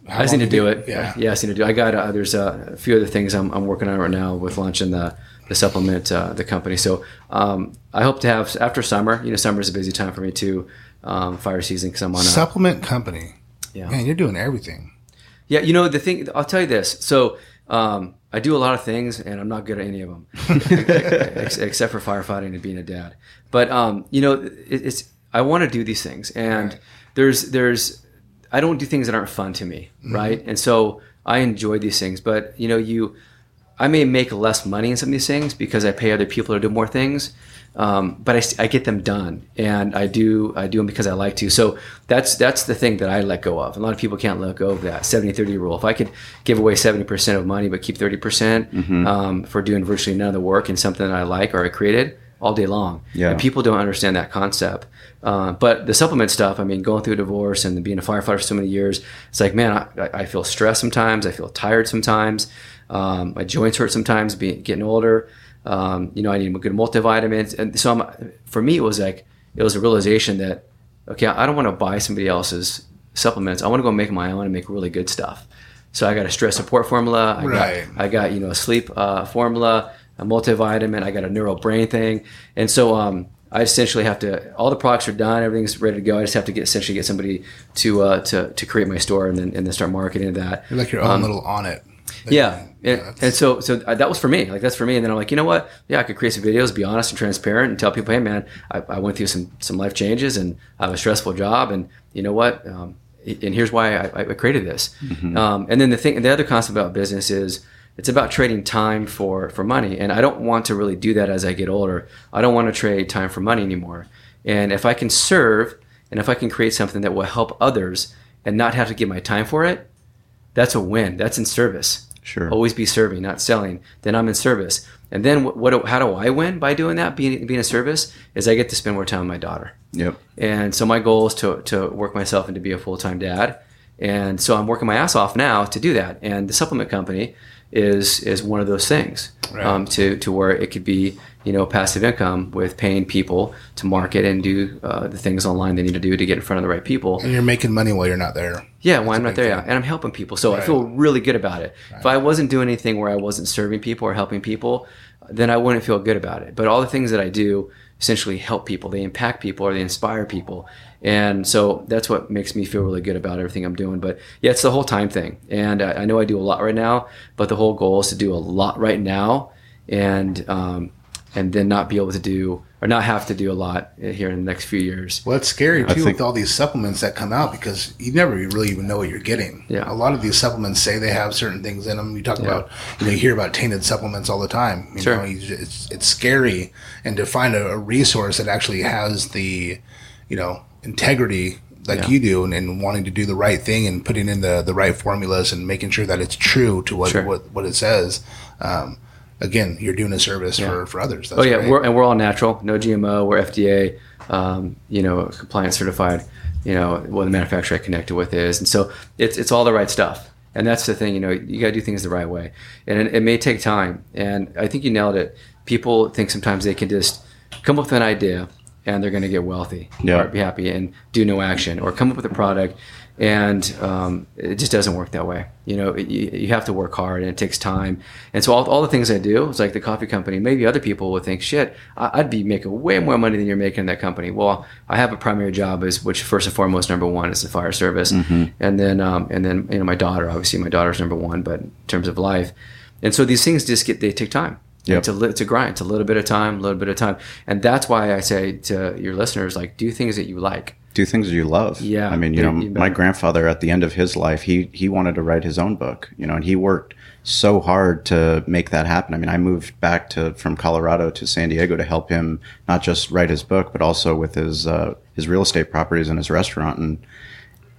How I just need to do it. Yeah. yeah, I just need to do. It. I got uh, there's uh, a few other things I'm, I'm working on right now with launching the supplement uh, the company. So um, I hope to have after summer. You know, summer is a busy time for me too. Um, fire season because I'm on a Supplement company. Yeah. Man, you're doing everything. yeah. You know the thing. I'll tell you this. So um, I do a lot of things, and I'm not good at any of them, except for firefighting and being a dad. But um, you know, it, it's I want to do these things, and Right. there's there's I don't do things that aren't fun to me, right? And so I enjoy these things, but you know, you I may make less money in some of these things because I pay other people to do more things, um, but I get them done, and I do I do them because I like to. So that's that's the thing that I let go of. A lot of people can't let go of that 70-30 rule. If I could give away seventy percent of money but keep thirty percent um, for doing virtually none of the work in something that I like or I created all day long, Yeah. and people don't understand that concept. Uh, but the supplement stuff, I mean, going through a divorce and being a firefighter for so many years, it's like, man, I, I feel stressed sometimes. I feel tired sometimes. Um, my joints hurt sometimes. Being getting older, um, you know, I need good multivitamins, and so I'm, for me, it was like it was a realization that okay, I don't want to buy somebody else's supplements. I want to go make my own and make really good stuff. So I got a stress support formula. I Right. got I got you know a sleep uh, formula, a multivitamin. I got a neural brain thing, and so um, I essentially have to. All the products are done. Everything's ready to go. I just have to get essentially get somebody to uh, to to create my store and then and then start marketing that. You're like your own little on it. Yeah, and, that's- and so so that was for me. Like that's for me. And then I'm like, you know what? Yeah, I could create some videos, be honest and transparent, and tell people, hey man, I, I went through some some life changes, and I have a stressful job, and you know what? Um, and here's why I, I created this. Um, and then the thing, the other concept about business is it's about trading time for for money, and I don't want to really do that as I get older. I don't want to trade time for money anymore. And if I can serve, and if I can create something that will help others, and not have to give my time for it, that's a win. That's in service. Sure. Always be serving, not selling. Then I'm in service. And then what? what how do I win by doing that? Being being a service is I get to spend more time with my daughter. Yep. And so my goal is to to work myself and to be a full time dad. And so I'm working my ass off now to do that. And the supplement company is is one of those things. Right. Um, to to where it could be you know passive income with paying people to market and do uh, the things online they need to do to get in front of the right people. And you're making money while you're not there. Yeah, well, I'm not there thing. yet, and I'm helping people, so I feel really good about it. If I wasn't doing anything where I wasn't serving people or helping people, then I wouldn't feel good about it. But all the things that I do essentially help people. They impact people or they inspire people, and so that's what makes me feel really good about everything I'm doing. But yeah, it's the whole time thing, and I, I know I do a lot right now, but the whole goal is to do a lot right now, and um, and then not be able to do or not have to do a lot here in the next few years. Well, it's scary too think- with all these supplements that come out because you never really even know what you're getting. Yeah. A lot of these supplements say they have certain things in them. You talk about, you know, you hear about tainted supplements all the time. You Sure. know, you it's it's scary, and to find a, a resource that actually has the, you know, integrity like Yeah. you do, and, and wanting to do the right thing and putting in the the right formulas and making sure that it's true to what Sure. what, what it says. Um, again, you're doing a service for for others. That's Oh yeah, great. we're, and we're all natural, no GMO. We're FDA, um, you know, compliance certified. You know, what the manufacturer I connected with is, and so it's it's all the right stuff. And that's the thing, you know, you got to do things the right way, and it, it may take time. And I think you nailed it. People think sometimes they can just come up with an idea and they're going to get wealthy Yeah. or be happy and do no action, or come up with a product and um, it just doesn't work that way. You know, you, you have to work hard and it takes time. And so all, all the things I do, it's like the coffee company. Maybe other people would think, shit, I'd be making way more money than you're making in that company. Well, I have a primary job, is which first and foremost, number one is the fire service, and then um, and then you know my daughter. Obviously, my daughter's number one, but in terms of life, and so these things just get they take time. Yep. A li- a grind. It's a little bit of time, a little bit of time, and that's why I say to your listeners, like, do things that you like. do things that you love. Yeah, I mean, you you- know, you my grandfather at the end of his life, he he wanted to write his own book, you know, and he worked so hard to make that happen. I mean, I moved back to from Colorado to San Diego to help him not just write his book, but also with his uh, his real estate properties and his restaurant. And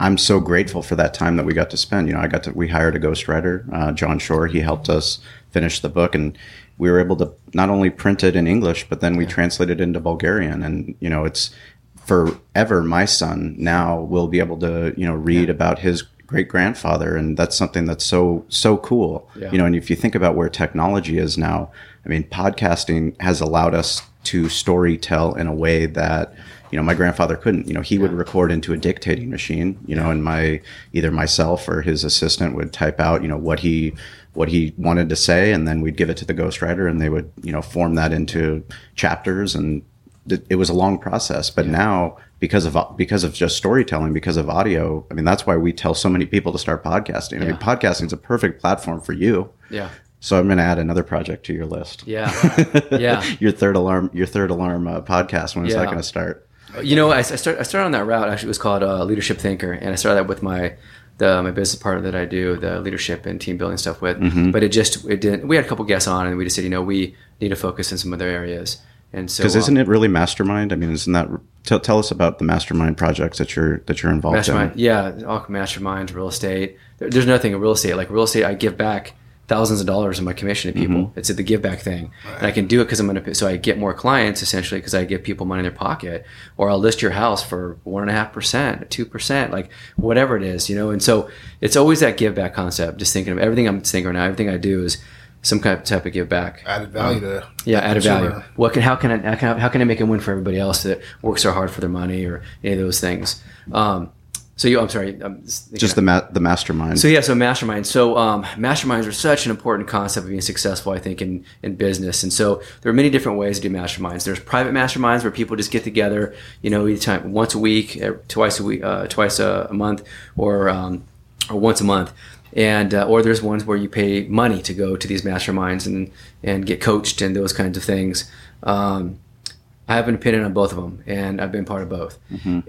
I'm so grateful for that time that we got to spend. You know, I got to we hired a ghostwriter, uh, John Shore. He helped us finish the book, and we were able to not only print it in English, but then we translated it into Bulgarian. And you know, it's forever my son now will be able to you know read about his great grandfather and that's something that's so so cool. Yeah. you know and if you think about where technology is now i mean podcasting has allowed us to story tell in a way that you know my grandfather couldn't. You know he would record into a dictating machine you know and my either myself or his assistant would type out you know what he what he wanted to say and then we'd give it to the ghostwriter and they would you know form that into chapters and it, it was a long process but now because of because of just storytelling because of audio i mean that's why we tell so many people to start podcasting i mean podcasting is a perfect platform for you Yeah. so i'm going to add another project to your list Yeah. yeah. your third alarm your third alarm uh, podcast when is that going to start You know, I, I, start, I started on that route. Actually, it was called uh, Leadership Thinker, and I started that with my the my business partner that I do the leadership and team building stuff with. Mm-hmm. But it just it didn't. We had a couple guests on, and we just said, you know, we need to focus in some other areas. And so, because uh, isn't it really mastermind i mean isn't that tell, tell us about the mastermind projects that you're that you're involved mastermind? in Yeah, all masterminds, real estate. There, there's nothing in real estate. Like real estate, I give back thousands of dollars in my commission to people. Mm-hmm. It's at the give back thing, and I can do it because I'm going to. So I get more clients essentially because I give people money in their pocket, or I'll list your house for one and a half percent, two percent, like whatever it is, you know. And so it's always that give back concept. Just thinking of everything I'm thinking right now. Everything I do is some kind of type of give back. added value to Yeah, added consumer. value. What can how can I how can I, how can I make a win for everybody else that works so hard for their money or any of those things? Um, so you, I'm sorry, I'm just, just the ma- the mastermind so yeah, so masterminds. So um, masterminds are such an important concept of being successful, I think, in in business. And so there are many different ways to do masterminds. There's private masterminds where people just get together, you know, each time once a week, eh, twice a week, uh, twice a, a month, or um, or once a month. And uh, or there's ones where you pay money to go to these masterminds and and get coached and those kinds of things. Um, I have an opinion on both of them, and I've been part of both.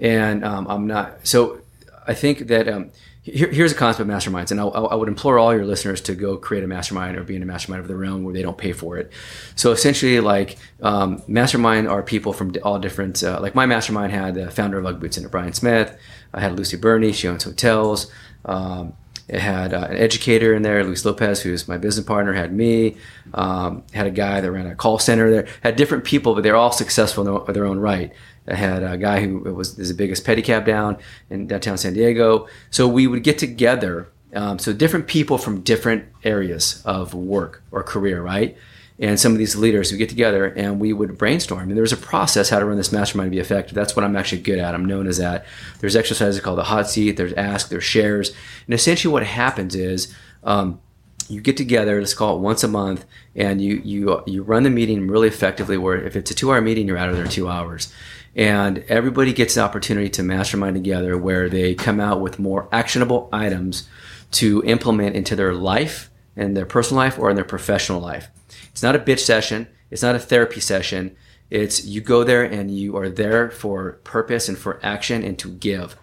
And um, I'm not so. I think that um, here, here's a concept of masterminds, and I, I would implore all your listeners to go create a mastermind or be in a mastermind of their own where they don't pay for it. So essentially, like um, mastermind are people from all different. Uh, like my mastermind had the founder of Ugg Boots in Brian Smith. I had Lucy Burney. She owns hotels. Um, it had uh, an educator in there, Luis Lopez, who's my business partner. Had me. Um, had a guy that ran a call center there. Had different people, but they're all successful in their own right. I had a guy who was the biggest pedicab down in downtown San Diego. So we would get together. Um, so different people from different areas of work or career, right? And some of these leaders would get together and we would brainstorm. And there was a process how to run this mastermind to be effective. That's what I'm actually good at. I'm known as that. There's exercises called the hot seat. There's ask. There's shares. And essentially, what happens is. Um, you get together let's call it once a month and you you you run the meeting really effectively where if it's a two hour meeting you're out of there two hours and everybody gets the opportunity to mastermind together where they come out with more actionable items to implement into their life and their personal life or in their professional life it's not a bitch session It's not a therapy session. It's you go there and you are there for purpose and for action and to give.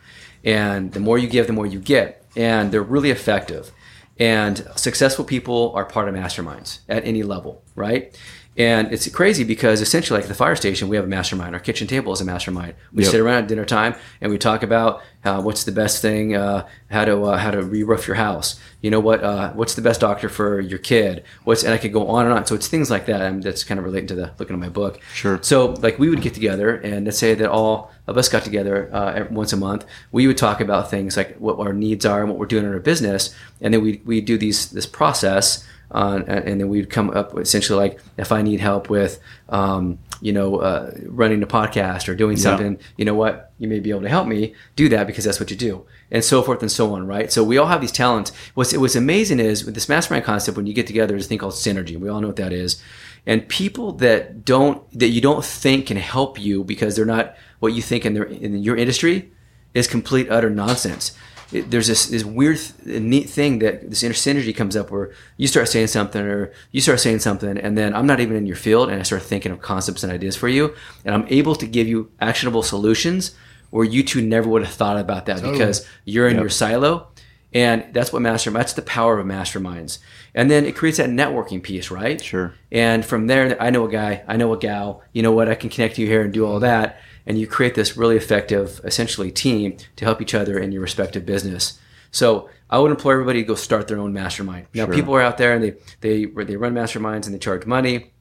And the more you give, the more you get. And they're really effective. And successful people are part of masterminds at any level, right? And it's crazy because essentially, like the fire station, we have a mastermind. Our kitchen table is a mastermind. We Yep. sit around at dinner time and we talk about uh, what's the best thing, uh, how to uh, how to re-roof your house. You know what? Uh, what's the best doctor for your kid? What's and I could go on and on. So it's things like that. And that's kind of relating to the looking at my book. Sure. So like we would get together and let's say that all of us got together uh, once a month. We would talk about things like what our needs are and what we're doing in our business, and then we we do these this process. Uh, and and then we'd come up with essentially like if I need help with, um, you know, uh, running a podcast or doing Yeah. something, you know what, you may be able to help me do that because that's what you do, and so forth and so on, right? So we all have these talents. What's what's amazing is with this mastermind concept, when you get together, there's a thing called synergy. We all know what that is, and people that don't that you don't think can help you because they're not what you think in their in your industry is complete utter nonsense. It, there's this, this weird, th- neat thing that this inner synergy comes up where you start saying something or you start saying something, and then I'm not even in your field, and I start thinking of concepts and ideas for you, and I'm able to give you actionable solutions where you two never would have thought about that because you're in Yep. your silo, and that's what mastermind. That's the power of masterminds, and then it creates that networking piece, right? Sure. And from there, I know a guy, I know a gal, you know what, I can connect you here and do all that. And you create this really effective, essentially, team to help each other in your respective business. So I would implore everybody to go start their own mastermind. Now, Sure. people are out there and they, they, they run masterminds and they charge money.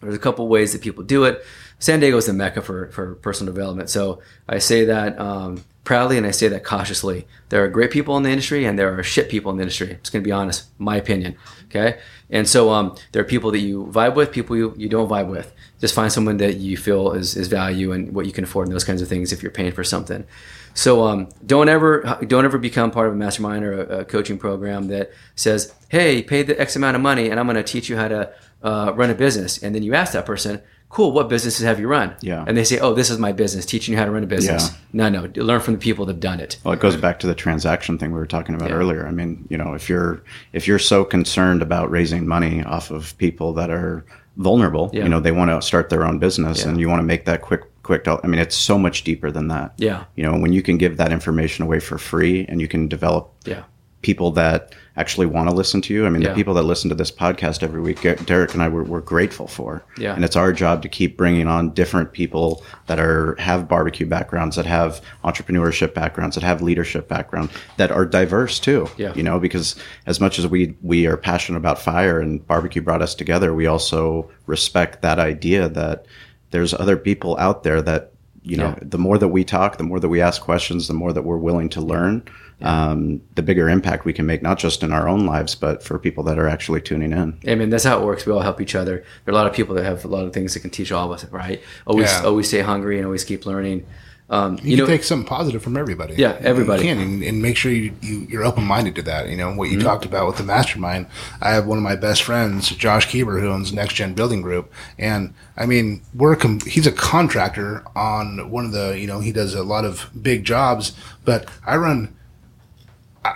There's a couple ways that people do it. San Diego is the mecca for, for personal development. So I say that um, proudly and I say that cautiously. There are great people in the industry and there are shit people in the industry. I'm just going to be honest, my opinion. Okay. And so um, there are people that you vibe with, people you, you don't vibe with. Just find someone that you feel is, is value and what you can afford and those kinds of things if you're paying for something. So um, don't ever don't ever become part of a mastermind or a, a coaching program that says, "Hey, pay the X amount of money, and I'm going to teach you how to uh, run a business." And then you ask that person, "Cool, what businesses have you run?" Yeah. And they say, "Oh, this is my business, teaching you how to run a business." Yeah. No, no, learn from the people that've done it. Well, it goes back to the transaction thing we were talking about Yeah. earlier. I mean, you know, if you're if you're so concerned about raising money off of people that are vulnerable, Yeah. you know, they want to start their own business and you want to make that quick quick I mean, it's so much deeper than that. Yeah. You know, when you can give that information away for free and you can develop Yeah. People that actually want to listen to you. I mean, Yeah. the people that listen to this podcast every week, Derek and I were, we're grateful for. Yeah. And it's our job to keep bringing on different people that are have barbecue backgrounds, that have entrepreneurship backgrounds, that have leadership background, that are diverse too. Yeah. You know, because as much as we we are passionate about fire and barbecue brought us together, we also respect that idea that there's other people out there that you know Yeah. the more that we talk the more that we ask questions the more that we're willing to learn um, the bigger impact we can make not just in our own lives but for people that are actually tuning in I mean, that's how it works. We all help each other. There are a lot of people that have a lot of things that can teach all of us, right? Always, Yeah. always stay hungry and always keep learning. Um, You, you know, can take something positive from everybody. Yeah, everybody. You can, and, and make sure you, you, you're open minded to that. You know, what you Mm-hmm. talked about with the mastermind. I have one of my best friends, Josh Kieber, who owns Next Gen Building Group. And I mean, we're com- he's a contractor on one of the, you know, he does a lot of big jobs, but I run, I-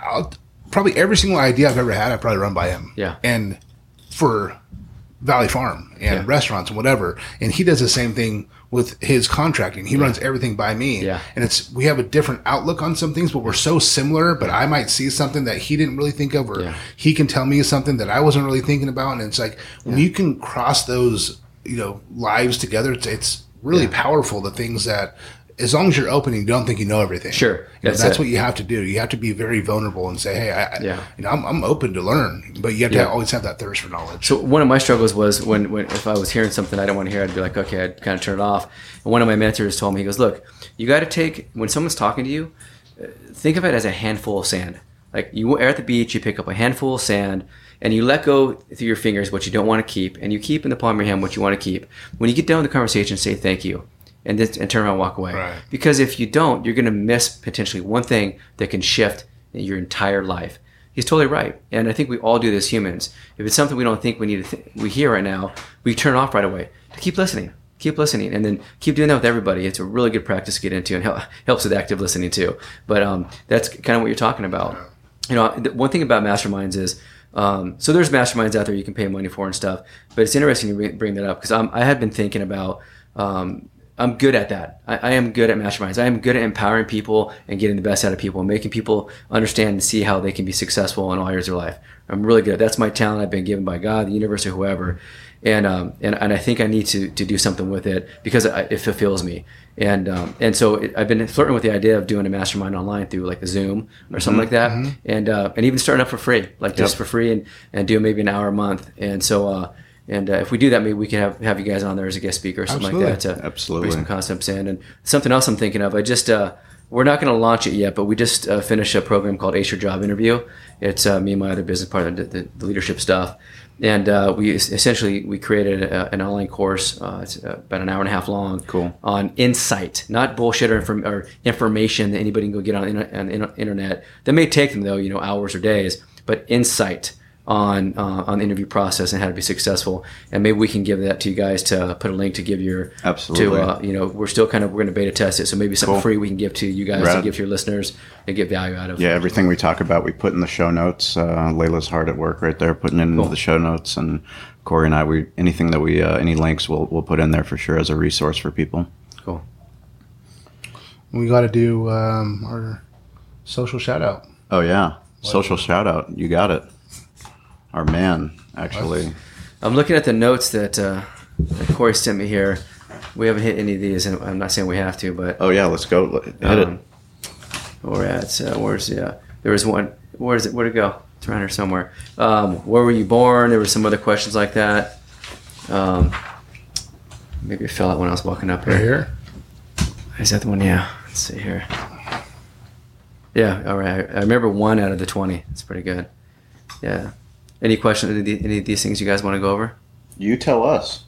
I'll, probably every single idea I've ever had, I probably run by him. Yeah. And for Valley Farm and Yeah. restaurants and whatever. And he does the same thing with his contracting. He runs everything by me. Yeah. And it's we have a different outlook on some things, but we're so similar. But I might see something that he didn't really think of, or Yeah. he can tell me something that I wasn't really thinking about. And it's like when you can cross those, you know, lives together, it's, it's really Yeah. powerful. The things that. As long as you're open and you don't think you know everything, Sure. You know, That's that's what you have to do. You have to be very vulnerable and say, "Hey, I, Yeah. you know, I'm, I'm open to learn," but you have to Yeah. always have that thirst for knowledge. So one of my struggles was when, when if I was hearing something I didn't want to hear, I'd be like, okay, I'd kind of turn it off. And one of my mentors told me, he goes, look, you got to take when someone's talking to you, uh, think of it as a handful of sand. Like you are at the beach, you pick up a handful of sand, and you let go through your fingers what you don't want to keep, and you keep in the palm of your hand what you want to keep. When you get done with the conversation, say thank you, and then and turn around and walk away. Right. Because if you don't, you're going to miss potentially one thing that can shift your entire life. He's totally right, and I think we all do this humans. If it's something we don't think we need to th- we hear right now, we turn off right away. Keep listening, keep listening, and then keep doing that with everybody. It's a really good practice to get into, and hel- helps with active listening too. But um, that's kind of what you're talking about. You know, the one thing about masterminds is Um, so there's masterminds out there you can pay money for and stuff. But it's interesting you bring- bring that up because I had been thinking about. Um, I'm good at that. I, I am good at masterminds. I am good at empowering people and getting the best out of people and making people understand and see how they can be successful in all areas of their life. I'm really good. That's my talent. I've been given by God, the universe, or whoever. And um, and, and I think I need to, to do something with it because it, it fulfills me. And um, and so it, I've been flirting with the idea of doing a mastermind online through like a Zoom or something like that, and uh, and even starting up for free, like just Yep. for free, and and doing maybe an hour a month. And so. Uh, and uh, if we do that, maybe we can have, have you guys on there as a guest speaker or something like that to Absolutely. bring some concepts in. And something else I'm thinking of, I just uh, we're not going to launch it yet, but we just uh, finished a program called Ace Your Job Interview. It's uh, me and my other business partner, the, the, leadership stuff, and uh, we essentially we created a, an online course. Uh, it's about an hour and a half long. Cool. On insight, not bullshit or, inform- or information that anybody can go get on, the on internet. That may take them though, you know, hours or days, but insight on uh, on the interview process and how to be successful. And maybe we can give that to you guys to put a link to give your Absolutely. to uh, you know we're still kind of we're going to beta test it. So maybe something Cool. free we can give to you guys to give to your listeners and get value out of. Yeah, everything we talk about, we put in the show notes. Uh, Layla's hard at work right there, putting it into Cool. the show notes, and Corey and I, we anything that we uh, any links we'll we'll put in there for sure as a resource for people. Cool. We got to do um, our social shout out. Oh yeah, social shout out, you got it. Our man, actually. I'm looking at the notes that, uh, that Corey sent me here. We haven't hit any of these, and I'm not saying we have to, but Oh yeah, let's go. Hit Um, it. we're at uh, where's the uh, there was one where is it where'd it go it's around here somewhere um, where were you born there were some other questions like that um, maybe it fell out when I was walking up Right here here. is that the one yeah let's see here yeah all right I remember one out of the 20 it's pretty good yeah any questions any of any of these things you guys want to go over You tell us.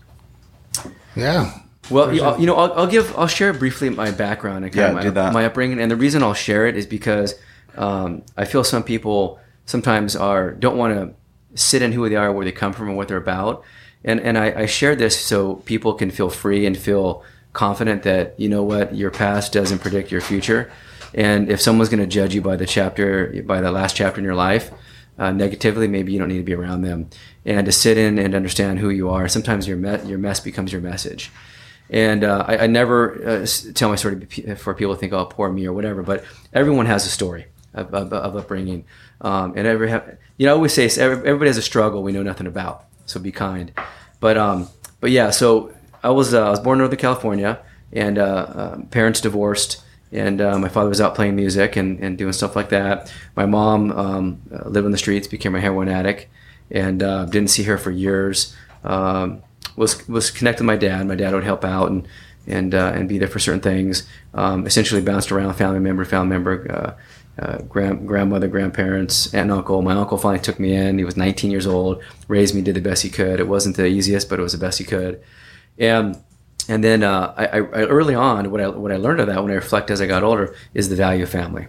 Yeah. Well, you, you know, I'll, I'll give, I'll share briefly my background and kind Yeah, of my, do that. my upbringing, and the reason I'll share it is because um, I feel some people sometimes are don't want to sit in who they are, where they come from, and what they're about, and and I, I share this so people can feel free and feel confident that you know what your past doesn't predict your future, and if someone's going to judge you by the chapter, by the last chapter in your life, uh, negatively, maybe you don't need to be around them. And to sit in and understand who you are, sometimes your me- your mess becomes your message. And uh, I, I never uh, tell my story to for people to think, "Oh, poor me" or whatever. But everyone has a story of, of, of upbringing, um, and every you know, I always say everybody has a struggle we know nothing about. So be kind. But um, but yeah, so I was uh, I was born in Northern California, and uh, um, parents divorced and uh, my father was out playing music and, and doing stuff like that. My mom um, uh, lived on the streets, became a heroin addict, and uh, didn't see her for years. Um, was was connected with my dad. My dad would help out and and uh, and be there for certain things. Um, essentially bounced around, family member, family member. Uh, uh, grand, grandmother, grandparents, aunt and uncle. My uncle finally took me in. He was 19 years old, raised me, did the best he could. It wasn't the easiest, but it was the best he could. And and then uh, I, I early on, what I what I learned of that when I reflect as I got older is the value of family,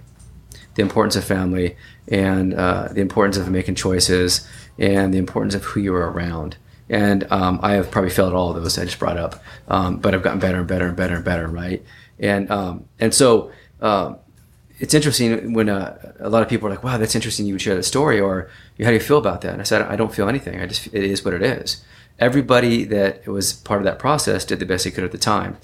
the importance of family, and uh, the importance of making choices, and the importance of who you are around. And um, I have probably failed all of those I just brought up, um, but I've gotten better and better and better and better, right? And um, and so. Um, it's interesting when uh, a lot of people are like, "Wow, that's interesting. You would share that story," or "How do you feel about that?" And I said, "I don't feel anything. I just it is what it is." Everybody that was part of that process did the best they could at the time.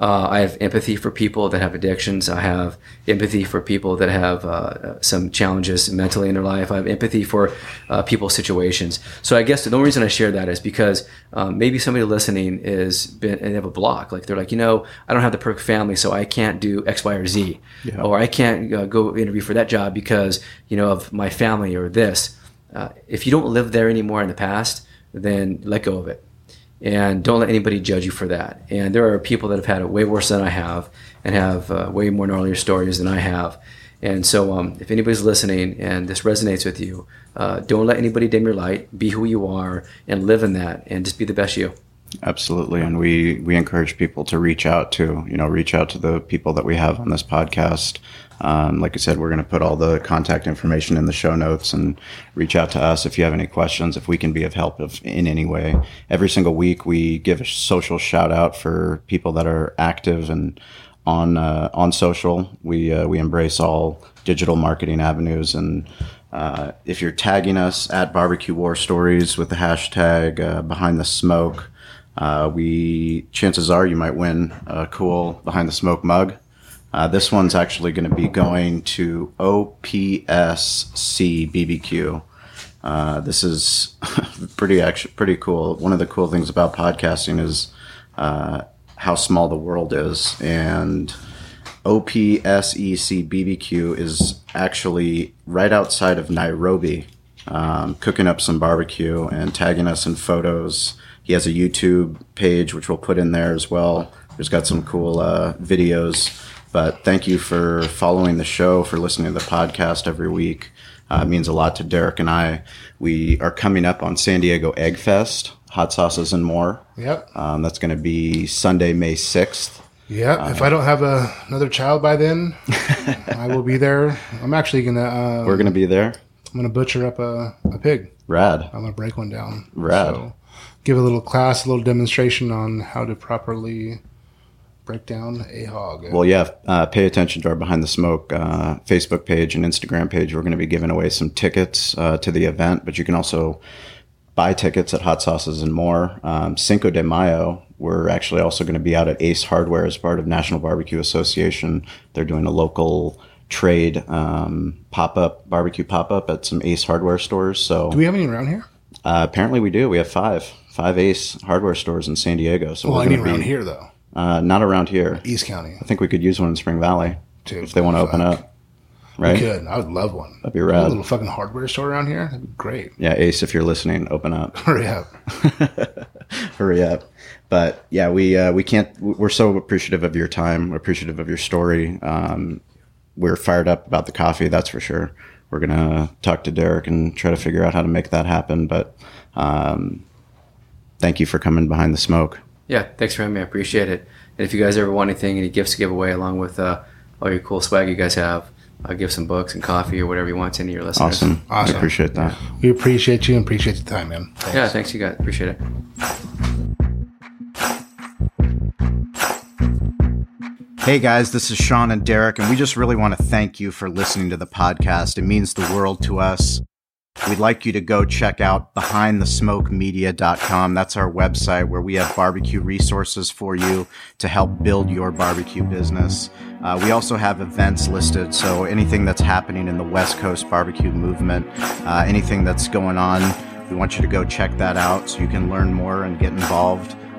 Uh, I have empathy for people that have addictions. I have empathy for people that have uh, some challenges mentally in their life. I have empathy for uh, people's situations. So I guess the only reason I share that is because um, maybe somebody listening is been and they have a block. Like they're like, you know, I don't have the perfect family, so I can't do X, Y, or Z, Yeah. or I can't uh, go interview for that job because you know of my family or this. Uh, if you don't live there anymore in the past, then let go of it and don't let anybody judge you for that. And there are people that have had it way worse than I have and have uh, way more gnarlier stories than I have. And so, um, if anybody's listening and this resonates with you, uh, don't let anybody dim your light. Be who you are and live in that, and just be the best you. Absolutely, and we we encourage people to reach out to you know reach out to the people that we have on this podcast. Um, like I said, we're going to put all the contact information in the show notes and reach out to us if you have any questions, if we can be of help if, in any way. Every single week, we give a social shout out for people that are active and on uh, on social. We uh, we embrace all digital marketing avenues and Uh, if you're tagging us at Barbecue War Stories with the hashtag uh, Behind the Smoke, uh, we chances are you might win a cool Behind the Smoke mug. Uh, this one's actually going to be going to OPSEC BBQ. Uh, this is pretty actually pretty cool. One of the cool things about podcasting is uh, how small the world is, and OPSEC BBQ is actually right outside of Nairobi, um, cooking up some barbecue and tagging us in photos. He has a YouTube page, which we'll put in there as well. There's got some cool uh, videos. But thank you for following the show, for listening to the podcast every week. Uh, it means a lot to Derek and I. We are coming up on San Diego Egg Fest, hot sauces and more. Yep. Um, that's going to be Sunday, May 6th. Yeah, if I don't have a, another child by then, I will be there. I'm actually gonna. Uh, We're going to be there. I'm gonna butcher up a, a pig. Rad. I'm gonna break one down. Rad. Give a little class, a little demonstration on how to properly break down a hog. Well, yeah, uh, pay attention to our Behind the Smoke uh, Facebook page and Instagram page. We're going to be giving away some tickets uh, to the event, but you can also buy tickets at Hot Sauces and More. Um, Cinco de Mayo, we're actually also going to be out at Ace Hardware as part of National Barbecue Association. They're doing a local trade um, pop up, barbecue pop up at some Ace Hardware stores. So do we have any around here? uh, apparently we do. We have five. Five Ace hardware stores in San Diego. So Well, I mean around be, here though, Uh, not around here. East County. I think we could use one in Spring Valley Dude, if they want to open up. Right? Good. I would love one. That'd be A rad. little fucking hardware store around here. That'd be great. Yeah, Ace, if you're listening, open up. Hurry up. Hurry up. But yeah, we uh, we can't. We're so appreciative of your time. We're appreciative of your story. Um, we're fired up about the coffee. That's for sure. We're gonna talk to Derek and try to figure out how to make that happen. But um, thank you for coming behind the smoke. Yeah, thanks for having me. I appreciate it. And if you guys ever want anything, any gifts to give away, along with uh, all your cool swag you guys have, I'll give some books and coffee or whatever you want to any of your listeners. Awesome. Awesome. I appreciate that. We appreciate you and appreciate the time, man. Thanks. Yeah, thanks you guys. Appreciate it. Hey guys, this is Shawn and Derek, and we just really want to thank you for listening to the podcast. It means the world to us. We'd like you to go check out behindthesmokemedia.com. That's our website where we have barbecue resources for you to help build your barbecue business. Uh, we also have events listed, so anything that's happening in the West Coast barbecue movement, uh, anything that's going on, we want you to go check that out so you can learn more and get involved.